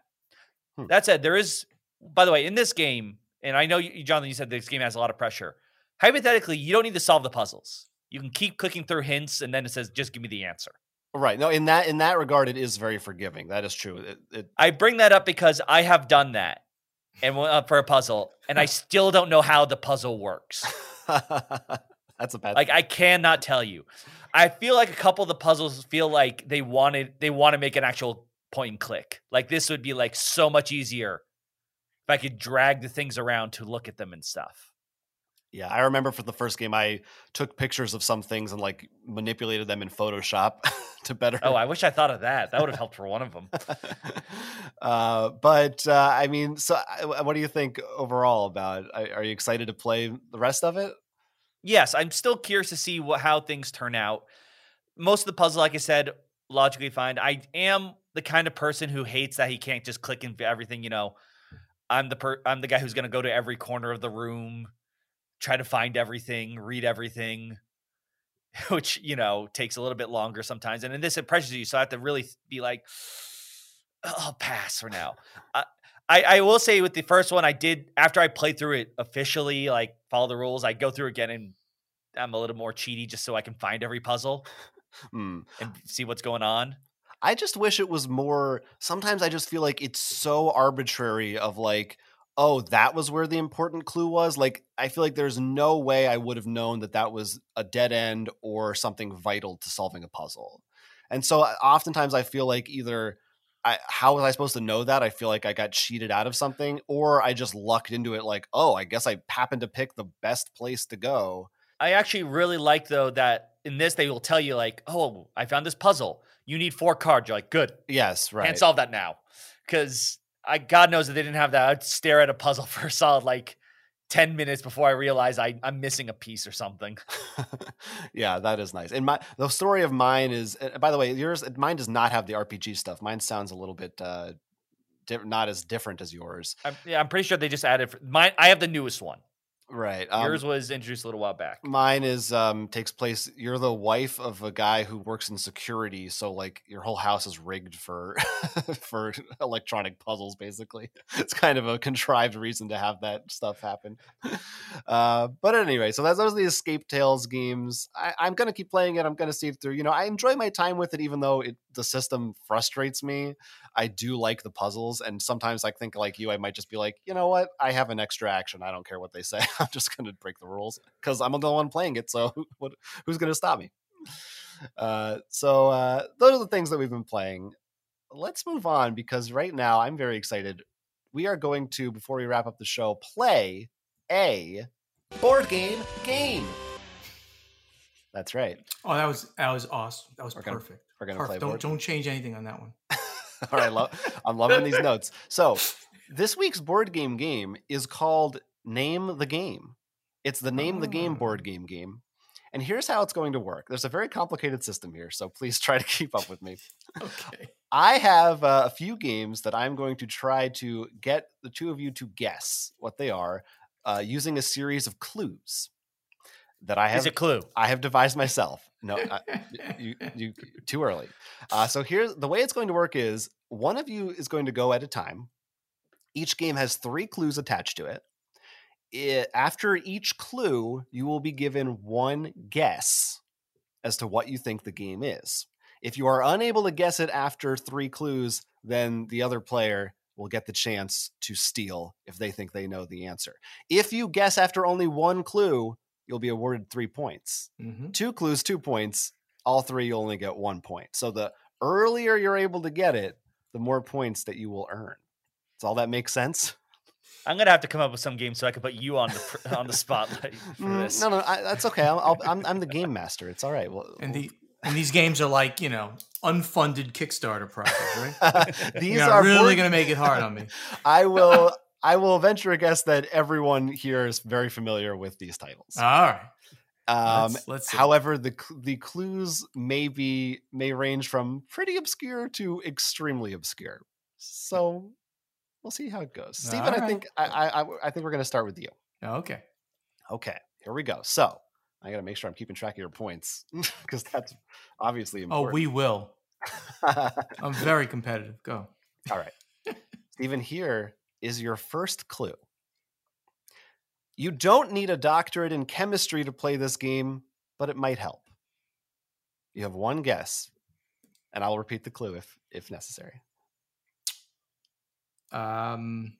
Hmm. That said, there is, by the way, in this game, and I know, you, Jonathan, you said this game has a lot of pressure. Hypothetically, you don't need to solve the puzzles. You can keep clicking through hints, and then it says, "Just give me the answer." Right. No, in that in that regard, it is very forgiving. That is true. It, it... I bring that up because I have done that and up uh, for a puzzle, and I *laughs* still don't know how the puzzle works. *laughs* That's a bad. Like I cannot tell you. I feel like a couple of the puzzles feel like they wanted they want to make an actual point and click. Like this would be like so much easier I could drag the things around to look at them and stuff. Yeah, I remember for the first game, I took pictures of some things and like manipulated them in Photoshop *laughs* to better. Oh, I wish I thought of that. That would have helped for one of them. *laughs* uh, but uh, I mean, so what do you think overall about? Are you excited to play the rest of it? Yes, I'm still curious to see what how things turn out. Most of the puzzle, like I said, logically fine. I am the kind of person who hates that he can't just click into everything. You know, I'm the per- I'm the guy who's going to go to every corner of the room, try to find everything, read everything, *laughs* which you know takes a little bit longer sometimes. And in this, it pressures you, so I have to really be like, *sighs* I'll pass for now. I, I, I will say with the first one, I did after I played through it officially, like follow the rules. I go through again and I'm a little more cheaty just so I can find every puzzle mm. and see what's going on. I just wish it was more. Sometimes I just feel like it's so arbitrary of like, oh, that was where the important clue was. Like, I feel like there's no way I would have known that that was a dead end or something vital to solving a puzzle. And so oftentimes I feel like either I, how was I supposed to know that? I feel like I got cheated out of something, or I just lucked into it. Like, oh, I guess I happened to pick the best place to go. I actually really like though that in this they will tell you like, oh, I found this puzzle you need four cards. You're like, good. Yes, right. Can't solve that now. Because I God knows that they didn't have that. I'd stare at a puzzle *laughs* for a solid like 10 minutes before I realize I, I'm missing a piece or something. *laughs* yeah, that is nice. And my the story of mine is by the way, yours mine does not have the RPG stuff. Mine sounds a little bit uh not as different as yours. I'm, yeah, I'm pretty sure they just added for, mine. I have the newest one. Right. Um, Yours was introduced a little while back. Mine is um takes place. You're the wife of a guy who works in security, so like your whole house is rigged for *laughs* for electronic puzzles. Basically, it's kind of a contrived reason to have that stuff happen. *laughs* Uh, but anyway, so that's those are the Escape Tales games. I, I'm gonna keep playing it. I'm gonna see it through. You know, I enjoy my time with it, even though it the system frustrates me. I do like the puzzles, and sometimes I think like you, I might just be like, you know what, I have an extra action. I don't care what they say. *laughs* I'm just gonna break the rules because I'm the one playing it. So what, who's gonna stop me? Uh, so uh, those are the things that we've been playing. Let's move on because right now I'm very excited. We are going to before we wrap up the show play a board game game. That's right. Oh, that was that was awesome. That was We're gonna- perfect. We're gonna Perfect. play Don't board. don't change anything on that one. *laughs* All right, lo- I'm loving these *laughs* notes. So, this week's board game game is called Name the Game. It's the Name the Game board game game. And here's how it's going to work. There's a very complicated system here, so please *laughs* try to keep up with me. *laughs* Okay. I have uh, a few games that I'm going to try to get the two of you to guess what they are uh, using a series of clues that I have Is a clue. I have devised myself. No, I, *laughs* you, you too early. Uh, so here's the way it's going to work: is one of you is going to go at a time. Each game has three clues attached to it. I- after each clue, you will be given one guess as to what you think the game is. If you are unable to guess it after three clues, then the other player will get the chance to steal if they think they know the answer. If you guess after only one clue, you'll be awarded three points. hmm Two clues, two points. All three, you only get one point. So the earlier you're able to get it, the more points that you will earn. Does all that make sense? I'm gonna have to come up with some game so I can put you on the *laughs* on the spotlight *laughs* for Mm, this. No, no, I, that's okay. I'll, I'll, I'm, I'm the game master. It's all right. Well, And the and these games are like you know unfunded Kickstarter projects, right? *laughs* these You're are really board- gonna make it hard on me. I will. I will venture a guess that everyone here is very familiar with these titles. All right. Um, let's, let's see. however, the the clues may be may range from pretty obscure to extremely obscure. So we'll see how it goes. Stephen, I think I, I I- I think we're going to start with you. okay. Okay, here we go. So I got to make sure I'm keeping track of your points *laughs* because that's obviously important. Oh, we will. *laughs* I'm very competitive. Go. All right. *laughs* Stephen. Here is your first clue. You don't need a doctorate in chemistry to play this game, but it might help. You have one guess, and I'll repeat the clue if if necessary. Um.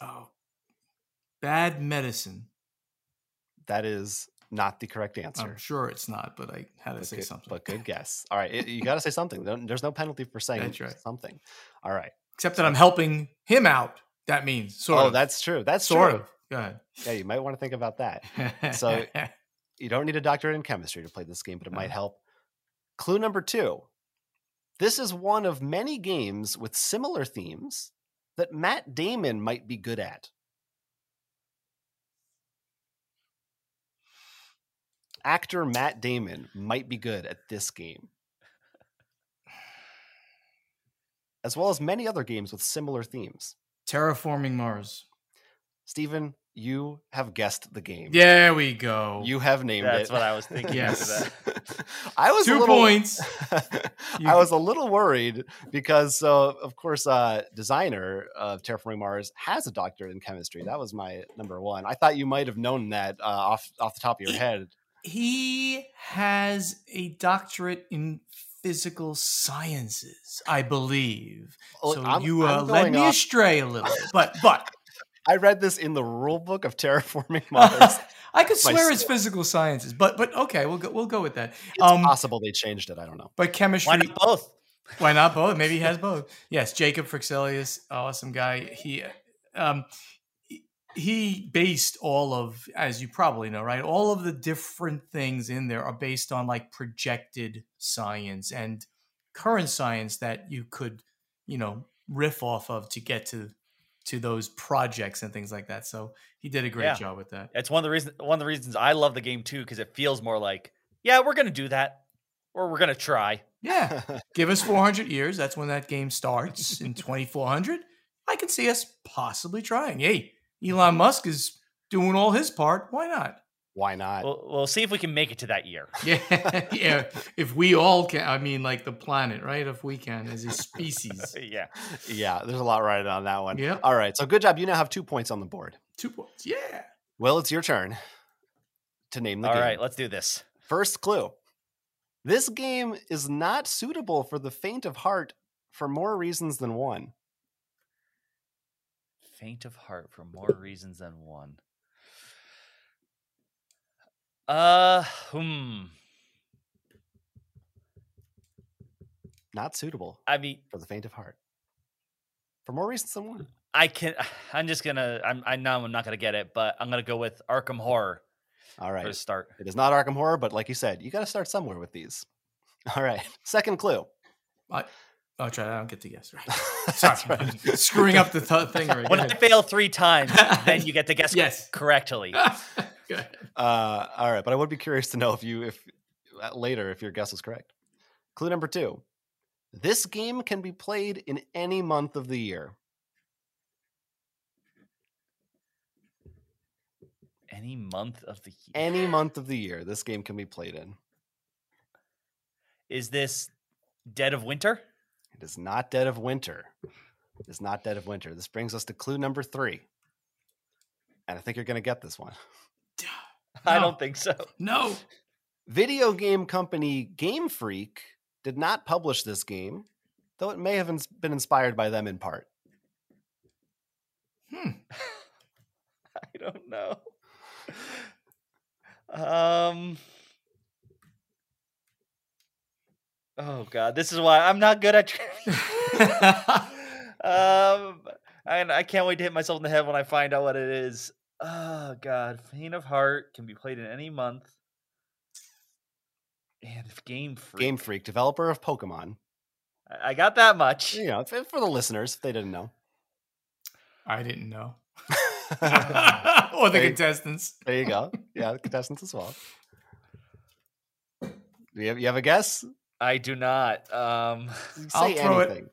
Oh, bad medicine. That is not the correct answer. I'm sure it's not, but I had to but say good, something. But good guess. All right, it- you got to say something. There's no penalty for saying right. something. All right. Except that I'm helping him out. That means sort oh, of. that's true. That's sort true. of. Go Yeah, you might want to think about that. So- *laughs* You don't need a doctorate in chemistry to play this game, but it might help. Clue number two. This is one of many games with similar themes that Matt Damon might be good at. Actor Matt Damon might be good at this game. As well as many other games with similar themes. terraforming Mars. Stephen, you have guessed the game. There we go. You have named That's it. That's what I was thinking. Yes. after that. *laughs* I was Two little, points. *laughs* I was a little worried because, so of course, uh, designer of Terraforming Mars has a doctorate in chemistry. That was my number one. I thought you might have known that uh, off off the top of your head. he has a doctorate in physical sciences, I believe. Well, so I'm- you uh, led me off- astray a little, but but I read this in the rule book of Terraforming *laughs* Mars. I could swear it's physical sciences. But but okay, we'll go we'll go with that. It's Um, possible they changed it. I don't know. but chemistry. Why not both? Why not both? Maybe he *laughs* has both. Yes, Jacob Fryxelius, awesome guy. He um he based all of as you probably know, right? All of the different things in there are based on like projected science and current science that you could, you know, riff off of to get to to those projects and things like that. So he did a great Yeah. job with that. It's one of the reasons. One of the reasons I love the game too, because it feels more like, yeah, we're gonna do that, or we're gonna try. Yeah. *laughs* Give us 400 years. That's when that game starts in 2400. I can see us possibly trying. Hey, Elon Musk is doing all his part. Why not? Why not? We'll, we'll see if we can make it to that year. *laughs* Yeah, yeah. If we all can, I mean, like the planet, right? If we can, as a species. *laughs* yeah. yeah, there's a lot right on that one. Yep. All right. So good job. You now have two points on the board. Two points. Yeah. Well, it's your turn to name the All game. All right. let's do this. First clue. This game is not suitable for the faint of heart for more reasons than one. Faint of heart for more reasons than one. Uh, hmm. Not suitable I mean, for the faint of heart. For more reasons than one. I can. *sighs* I'm just gonna. I'm. I know I'm not gonna get it, but I'm gonna go with Arkham Horror All right. for start. It is not Arkham Horror, but like you said, you got to start somewhere with these. *laughs* All right. Second clue. I, I'll try. I don't get to guess. Right. *laughs* *laughs* Sorry, right. screwing up the th- thing. Right. When I fail three times, then you get to guess Yes. correctly. Go ahead. Uh, all right, but I would be curious to know if you, if uh, later, if your guess is correct. Clue number two: This game can be played in any month of the year. Any month of the year. Any *laughs* month of the year, this game can be played in. Is this Dead of Winter? It is not Dead of Winter. It is not Dead of Winter. This brings us to clue number three, and I think you're going to get this one. *laughs* I don't think so. No. Video game company Game Freak did not publish this game, though it may have been inspired by them in part. Hmm. *laughs* I don't know. Um. Oh God, this is why I'm not good at *laughs* *laughs* um, and I can't wait to hit myself in the head when I find out what it is. Oh God, Faint of Heart can be played in any month. And if Game Freak, Game Freak, developer of Pokemon. I I got that much. You know, for the listeners, if they didn't know. I didn't know. there *laughs* *laughs* or the Hey. contestants. There you go. Yeah, the contestants as well. Do you have, you have a guess? I do not. Um, I'll Say throw it-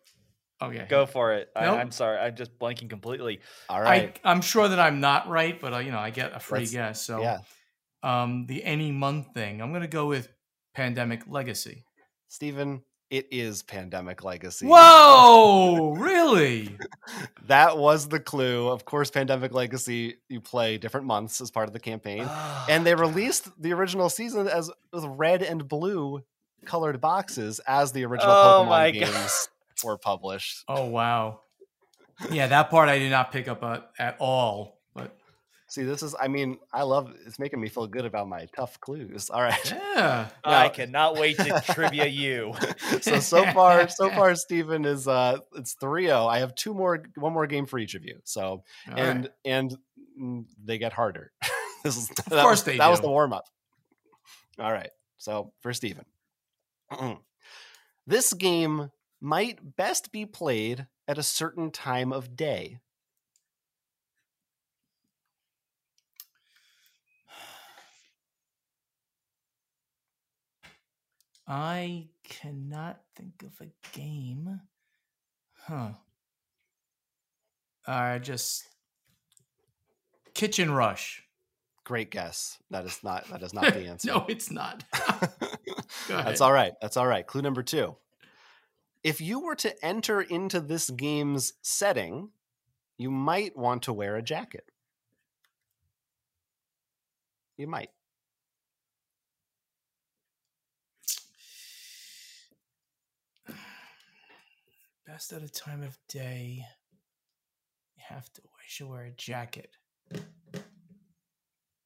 anything. Okay. go for it. I, Nope. I'm sorry, I'm just blanking completely. All right. I, I'm sure that I'm not right, but uh, you know, I get a free Let's- guess. So, yeah. um, the any month thing, I'm gonna go with Pandemic Legacy. Stephen, it is Pandemic Legacy. Whoa, *laughs* really? That was the clue. Of course, Pandemic Legacy, you play different months as part of the campaign. and they released the original season as with red and blue colored boxes as the original Oh Pokemon my God. Games were published. Oh wow. Yeah, that part I did not pick up at, at all. But See, this is, I mean, I love it's making me feel good about my tough clues. All right. yeah, *laughs* I cannot wait to trivia you. *laughs* so so far, so *laughs* far, Stephen is uh it's 3-0. I have two more one more game for each of you. So All and right. and they get harder. this is that course was, they that was the warm up. All right. So for Stephen. *clears throat* this game might best be played at a certain time of day. I cannot think of a game. Huh. I just Kitchen Rush. Great guess. That is not that is not *laughs* the answer. no, it's not. *laughs* *laughs* That's all right. That's all right. Clue number two. If you were to enter into this game's setting, you might want to wear a jacket. You might. Best at a time of day. You have to. I should wear a jacket.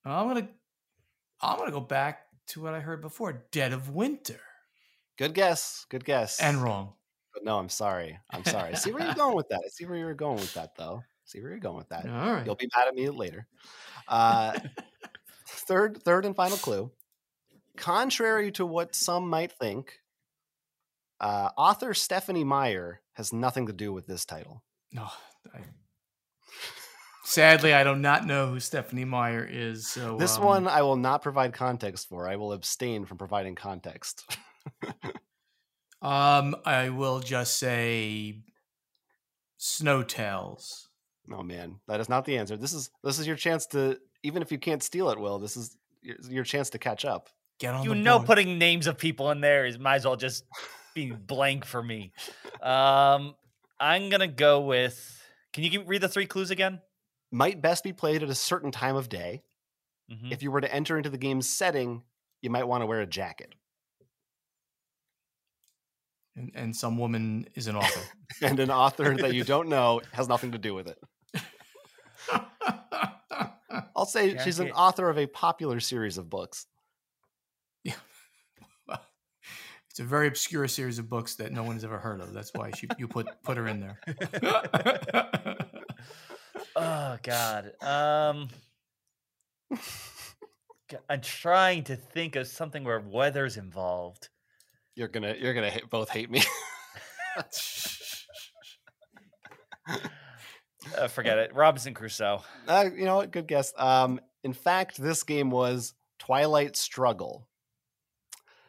I'm gonna. I'm gonna go back to what I heard before. Dead of winter. Good guess. Good guess. And wrong. But no, I'm sorry. I'm sorry. I see where you're *laughs* going with that. I see where you're going with that, though. See where you're going with that. All right. You'll be mad at me later. Uh, third, third and final clue. Contrary to what some might think, uh, author Stephenie Meyer has nothing to do with this title. No. I, sadly, I do not know who Stephenie Meyer is. So This um, one I will not provide context for. I will abstain from providing context. *laughs* Um, I will just say Snowtails. Oh man, that is not the answer. This is this is your chance to even if you can't steal it, Will. This is your, your chance to catch up. Get on You the know, board. putting names of people in there is might as well just be *laughs* blank for me. Um, I'm gonna go with. Can you give, read the three clues again? Might best be played at a certain time of day. Mhm. If you were to enter into the game's setting, you might want to wear a jacket. And, and some woman is an author. *laughs* And an author that you don't know has nothing to do with it. I'll say she's an author of a popular series of books. yeah it's a very obscure series of books that no one has ever heard of. That's why she, you put put her in there. Oh God. Um, *laughs* g- I'm trying to think of something where weather's involved. You're gonna you're gonna hate, both hate me. Uh, forget it. Robinson Crusoe. uh, you know what? Good guess. Um, in fact, this game was Twilight Struggle.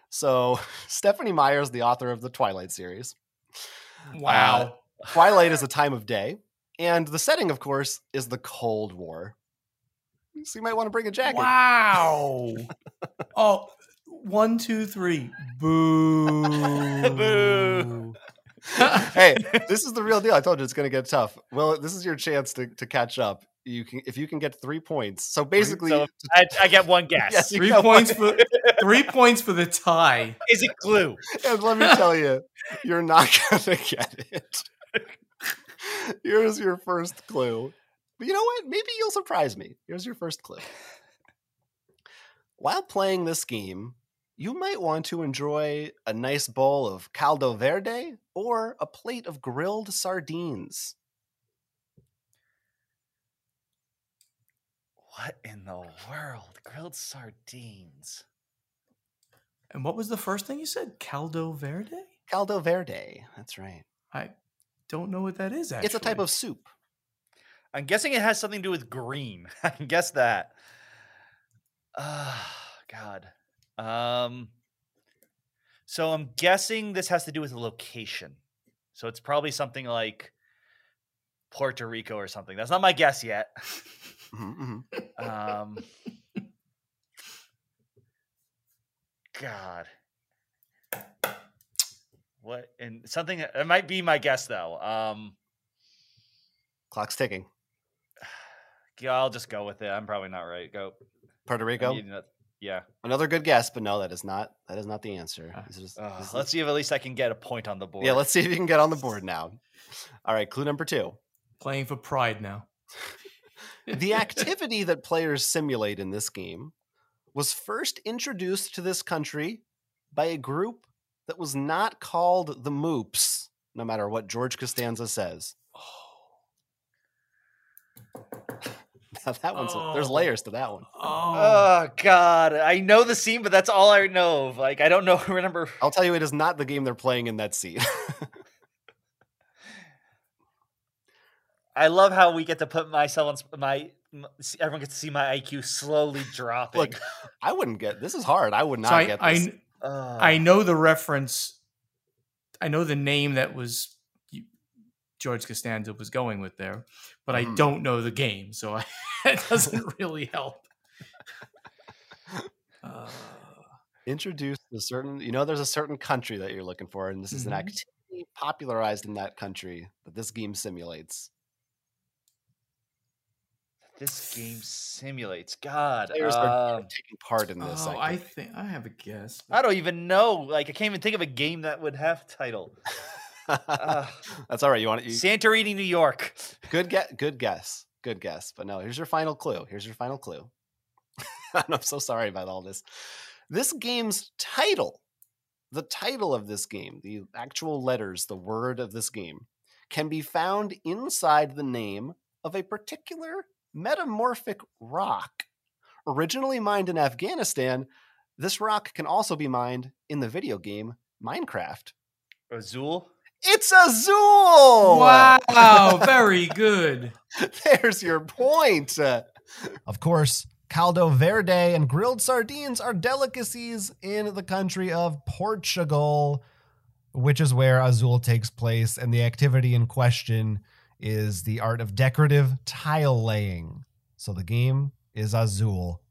So *laughs* Stephenie Meyer is the author of the Twilight series. wow. Twilight is a time of day, and the setting, of course, is the Cold War. So you might want to bring a jacket. Wow. *laughs* oh, one, two, three. Boo. Boo. *laughs* hey, this is the real deal. I told you it's going to get tough. Well, this is your chance to, to catch up. You can if you can get three points. So basically, So I, I get one *laughs* guess. Yes, Three points one. for *laughs* three points for the tie. Is it glue? and let me tell you, you're not going to get it. Here's your first clue. But you know what? Maybe you'll surprise me. Here's your first clue. While playing this game, you might want to enjoy a nice bowl of caldo verde or a plate of grilled sardines. What in the world? Grilled sardines. And what was the first thing you said? Caldo verde? Caldo verde. That's right. I don't know what that is. Actually, It's a type of soup. I'm guessing it has something to do with green. *laughs* I can guess that. Ah, *sighs* God. Um. So I'm guessing this has to do with location. So it's probably something like Puerto Rico or something. That's not my guess yet. Mhm, mhm. *laughs* Um. God. What and something it might be my guess though. Um. Clock's ticking. *sighs* Yeah, I'll just go with it. I'm probably not right. Go. Puerto Rico. Need ano- Yeah. Another good guess, but no, that is not. That is not the answer. Uh, This is- is- let's see if at least I can get a point on the board. Yeah, let's see if you can get on the *laughs* board now. All right, clue number two. playing for pride now. *laughs* The activity that players simulate in this game was first introduced to this country by a group that was not called the Moops, no matter what George Costanza says. Now that one's there's Oh. layers to that one. Oh, Oh God, I know the scene, but that's all I know of. Like I don't know. *laughs* Remember? I'll tell you, it is not the game they're playing in that scene. *laughs* I love how we get to put myself on my. Everyone gets to see my IQ slowly *laughs* dropping. Look, I wouldn't get this is hard. I would not so I, get I this. kn- Ugh. I know the reference. I know the name that was you- George Costanza was going with there, but I Mhm. don't know the game, so *laughs* I, it doesn't really help. *laughs* Uh, introduced a certain you know there's a certain country that you're looking for and this is an Mhm. activity popularized in that country that this game simulates This game simulates. God, players are um, taking part in this oh, I activity. think I have a guess. I don't even know. Like I can't even think of a game that would have title. *laughs* *laughs* That's all right you want it you, Santorini, New York. good *laughs* get good guess good guess but no here's your final clue here's your final clue. *laughs* I'm so sorry about all this. This game's title the title of this game the actual letters the word of this game can be found inside the name of a particular metamorphic rock. Originally mined in afghanistan this rock can also be mined in the video game minecraft. Azul. It's Azul! Wow, *laughs* very good. There's your point. Of course, caldo verde and grilled sardines are delicacies in the country of Portugal, which is where Azul takes place, and the activity in question is the art of decorative tile laying. So the game is Azul.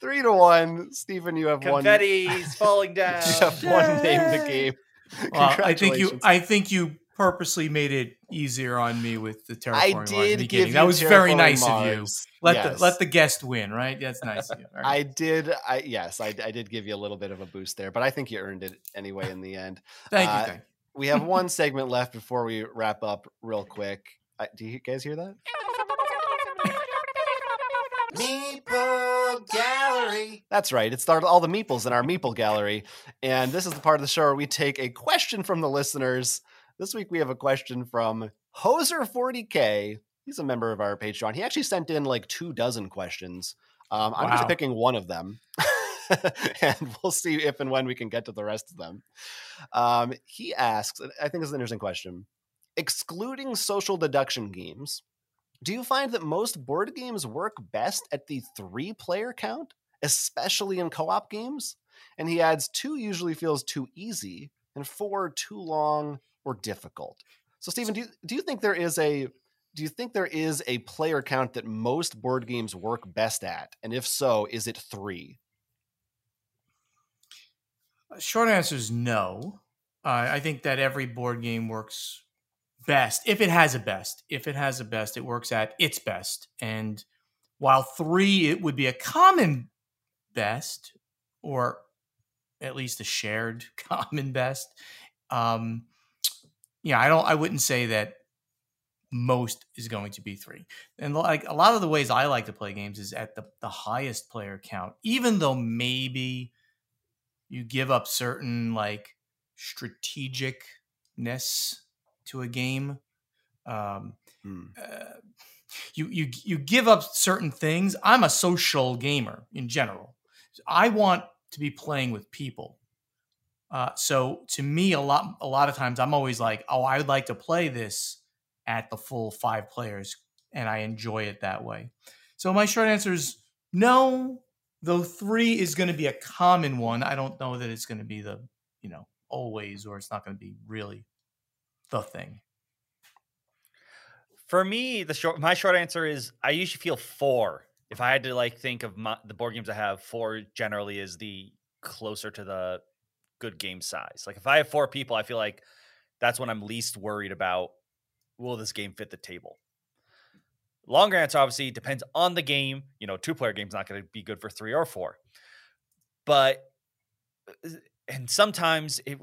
Three to one, Stephen. You have one. Confetti's falling down. *laughs* You have one name in the game. *laughs* Well, I think you I think you purposely made it easier on me with the terraforming I Mars in the did beginning. give you That was very Terraforming nice of you. Mars. Let Yes. the let the guest win, right? That's nice of you. All I did. I yes, I, I did give you a little bit of a boost there, but I think you earned it anyway in the end. *laughs* Thank uh, you. Thank you. We have one *laughs* segment left before we wrap up, real quick. I, do you guys hear that? Meeple Gallery. That's right. It's started all the meeples in our meeple gallery, and this is the part of the show where we take a question from the listeners. This week we have a question from Hoser40k. He's a member of our Patreon. He actually sent in like two dozen questions. Um, I'm just picking one of them, *laughs* and we'll see if and when we can get to the rest of them. Um, he asks, I think it's an interesting question. Excluding social deduction games, do you find that most board games work best at the three player count, especially in co op games? And he adds, two usually feels too easy, and four too long or difficult. So, Stephen, do you, do you think there is a do you think there is a player count that most board games work best at? And if so, is it three? Short answer is no. Uh, I think that every board game works best if it has a best. If it has a best, it works at its best. And while three, it would be a common best, or at least a shared *laughs* common best. Um, yeah, I don't. I wouldn't say that most is going to be three. And like a lot of the ways I like to play games is at the the highest player count, even though maybe you give up certain like strategicness to a game. Um, Hmm. uh, you you you give up certain things. I'm a social gamer in general. I want to be playing with people. Uh, so to me, a lot a lot of times I'm always like, oh, I would like to play this at the full five players, and I enjoy it that way. So my short answer is no. Though three is going to be a common one, I don't know that it's going to be the you know always, or it's not going to be really the thing. For me, the short my short answer is I usually feel four. If I had to like think of my, the board games I have, four generally is the closer to the good game size. Like if I have four people, I feel like that's when I'm least worried about will this game fit the table. Longer answer obviously depends on the game. You know, two player game's not going to be good for three or four. But uh, and sometimes it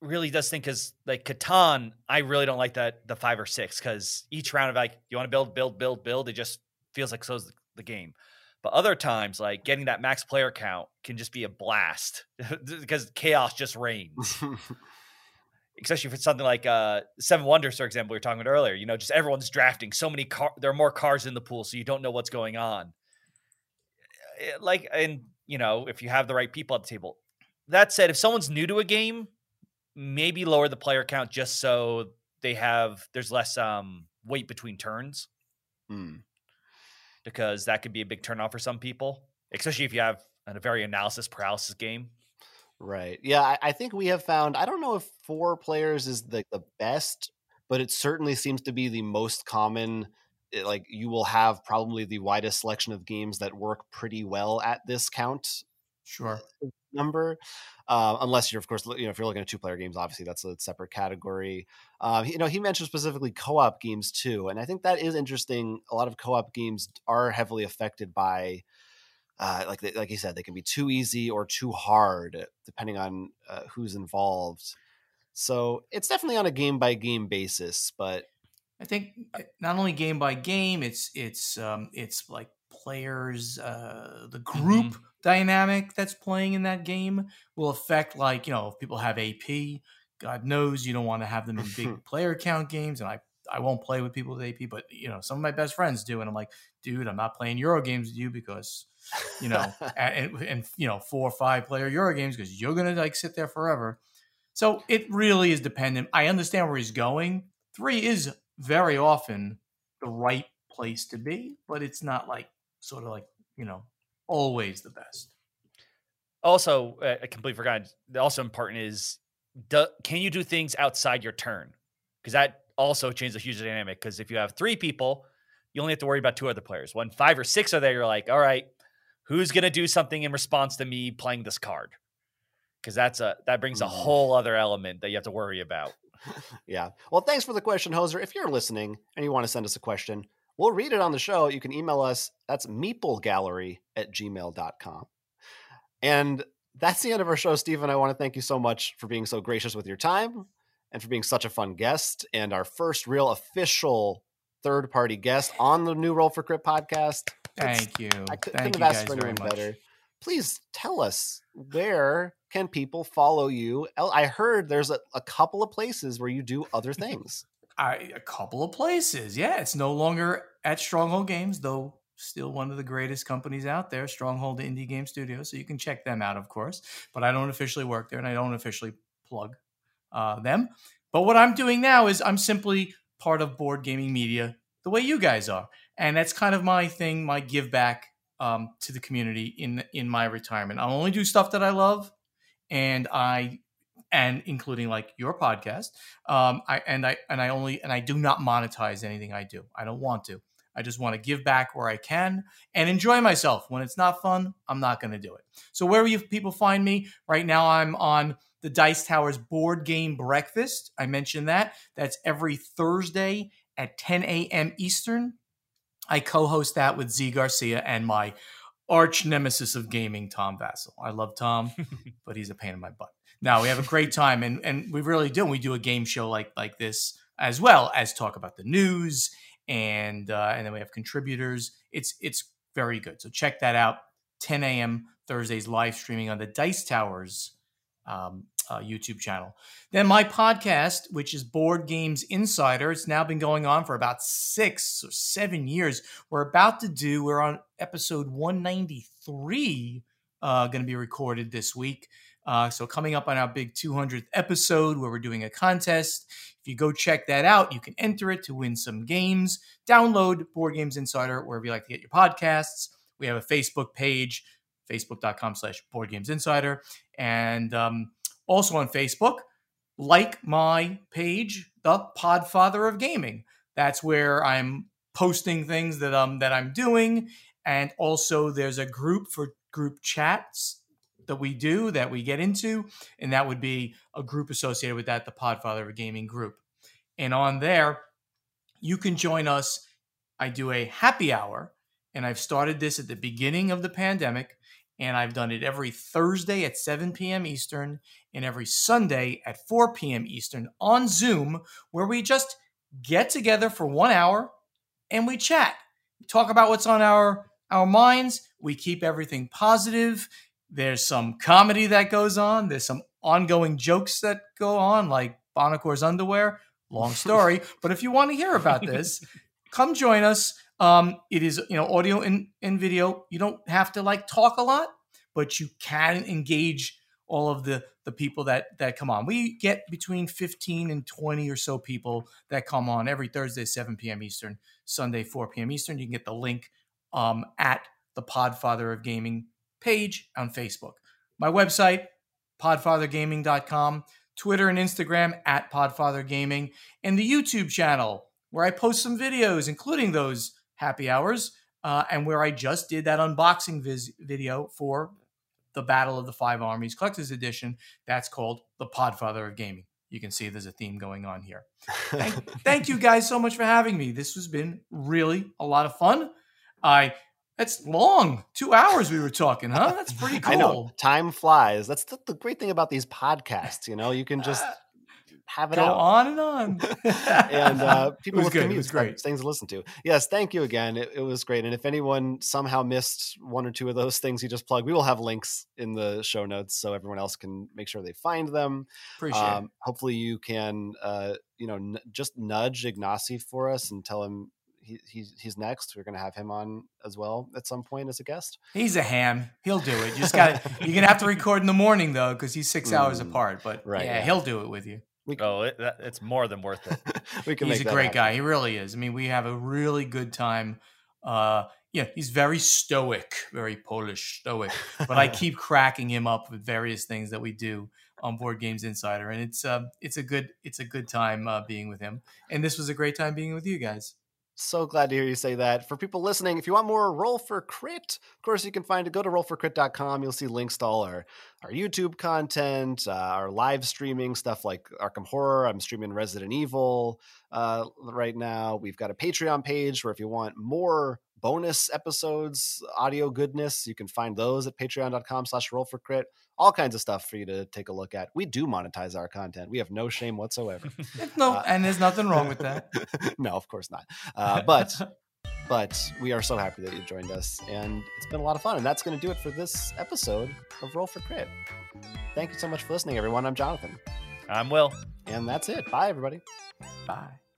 really does think because like Catan, I really don't like that the five or six because each round of like you want to build, build, build, build, it just feels like so's the, the game. But other times, like getting that max player count can just be a blast *laughs* because chaos just reigns. *laughs* Especially for something like uh, Seven Wonders, for example, we were talking about earlier. You know, just everyone's drafting so many car. There are more cars in the pool, so you don't know what's going on. Eh, Like, and you know, if you have the right people at the table. That said, if someone's new to a game, maybe lower the player count just so they have there's less um weight between turns Hmm. because that could be a big turnoff for some people, especially if you have a very analysis paralysis game. Right. Yeah, I, I think we have found. I don't know if four players is the the best, but it certainly seems to be the most common. It- like you will have probably the widest selection of games that work pretty well at this count Sure. Number, uh, unless you're of course you know if you're looking at two player games, obviously that's a separate category. Um, you know, he mentioned specifically co op games too, and I think that is interesting. A lot of co op games are heavily affected by. Uh, like they, like you said, they can be too easy or too hard depending on uh, who's involved. So it's definitely on a game by game basis, but I think uh, not only game by game, it's it's um, it's like players, uh, the group dynamic that's playing in that game will affect like you know if people have AP. God knows you don't want to have them in big *laughs* player count games, and I I won't play with people with AP, but you know some of my best friends do, and I'm like, dude, I'm not playing Euro games with you because you know and, *laughs* and, and you know four or five player Euro games because you're gonna like sit there forever. So it really is dependent. I understand where he's going. Three is very often the right place to be, but it's not like sort of like you know always the best. Also, uh, I completely forgot. Also important is, do, can you do things outside your turn? Because that also changes a huge dynamic because if you have three people, you only have to worry about two other players. When five or six are there, you're like, all right, who's going to do something in response to me playing this card? Because that's a that brings a Mm. whole other element that you have to worry about. *laughs* Yeah. Well, thanks for the question, Hoser. If you're listening and you want to send us a question, we'll read it on the show. You can email us. That's meeplegallery at gmail.com. And that's the end of our show, Stephen. I want to thank you so much for being so gracious with your time and for being such a fun guest and our first real official third party guest on the new Roll for Crit podcast. Thank you. I cou- Thank couldn't you have asked guys for anyone better. Please tell us where can people follow you? I heard there's a, a couple of places where you do other things. *laughs* I, a couple of places. Yeah, it's no longer at Stronghold Games, though still one of the greatest companies out there, Stronghold Indie Game Studio. So you can check them out, of course. But I don't officially work there and I don't officially plug uh, them. But what I'm doing now is I'm simply part of board gaming media the way you guys are. And that's kind of my thing, my give back um, to the community in in my retirement. I'll only do stuff that I love and I and including like your podcast um, I and I and I only and I do not monetize anything I do. I don't want to. I just want to give back where I can and enjoy myself. When it's not fun, I'm not going to do it. So where you people find me right now, I'm on the Dice Towers Board Game Breakfast. I mentioned that. That's every Thursday at 10 a.m. Eastern. I co-host that with Zee Garcia and my arch nemesis of gaming, Tom Vasel. I love Tom, *laughs* but he's a pain in my butt. Now we have a great time, and and we really do. We do a game show like like this as well as talk about the news, and uh, and then we have contributors. It's it's very good. So check that out. 10 a.m. Thursdays live streaming on the Dice Towers um, uh, YouTube channel. Then my podcast, which is Board Games Insider, it's now been going on for about six or seven years. We're about to do. We're on episode 193. Uh, going to be recorded this week. Uh, so coming up on our big 200th episode where we're doing a contest. If you go check that out, you can enter it to win some games. Download Board Games Insider wherever you like to get your podcasts. We have a Facebook page, facebook.com slash Board Games Insider. And um, also on Facebook, like my page, The Podfather of Gaming. That's where I'm posting things that um that I'm doing. And also there's a group for group chats that we do that we get into, and that would be a group associated with that, the Podfather of Gaming group. And on there, you can join us. I do a happy hour, and I've started this at the beginning of the pandemic, and I've done it every Thursday at 7 p.m. Eastern and every Sunday at 4 p.m. Eastern on Zoom, where we just get together for one hour and we chat. Talk about what's on our our minds. We keep everything positive. There's some comedy that goes on. There's some ongoing jokes that go on, like Buonocore's underwear. Long *laughs* story, but if you want to hear about this, come join us. Um, it is you know audio and, and video. You don't have to like talk a lot, but you can engage all of the the people that that come on. We get between 15 and 20 or so people that come on every Thursday 7 p.m. Eastern, Sunday 4 p.m. Eastern. You can get the link um, at the Podfather of Gaming page on Facebook. My website podfathergaming.com, Twitter and Instagram at podfathergaming, and the YouTube channel where I post some videos, including those happy hours, uh, and where I just did that unboxing vis- video for the Battle of the Five Armies Collector's Edition. That's called the Podfather of Gaming. You can see there's a theme going on here. Thank, *laughs* thank you guys so much for having me. This has been really a lot of fun. I that's long. Two hours we were talking, huh? That's pretty cool. *laughs* I know time flies. That's the, the great thing about these podcasts. You know, you can just Uh, have it go out. on and on. *laughs* and uh, *laughs* people with good. Commutes great. things to listen to. Yes, thank you again. It, it was great. And if anyone somehow missed one or two of those things you just plugged, we will have links in the show notes so everyone else can make sure they find them. Appreciate. Um, hopefully, you can, uh, you know, n- just nudge Ignacy for us and tell him he, he's he's next. We're going to have him on as well at some point as a guest. He's a ham. He'll do it. You just got *laughs* you're gonna have to record in the morning though, because he's six hours Mm, apart. But right, yeah, yeah. he'll do it with you. We, Oh, it, that, it's more than worth it. *laughs* we can He's make a that great happen. guy. He really is. I mean, we have a really good time uh, yeah, he's very stoic, very Polish stoic. But I *laughs* keep cracking him up with various things that we do on Board Games Insider, and it's uh, it's a good it's a good time uh, being with him. And this was a great time being with you guys. So glad to hear you say that. For people listening, if you want more Roll for Crit, of course, you can find it. Go to rollforcrit.com. You'll see links to all our, our YouTube content, uh, our live streaming stuff like Arkham Horror. I'm streaming Resident Evil uh, right now. We've got a Patreon page where if you want more bonus episodes, audio goodness, you can find those at patreon.com slash roll for crit. All kinds of stuff for you to take a look at. We do monetize our content. We have no shame whatsoever. *laughs* no, Uh, and there's nothing wrong with that. *laughs* no, of course not. Uh, but *laughs* but we are so happy that you joined us, and it's been a lot of fun. And that's going to do it for this episode of Roll for Crit. Thank you so much for listening, everyone. I'm Jonathan, I'm Will. and that's it. Bye, everybody. Bye.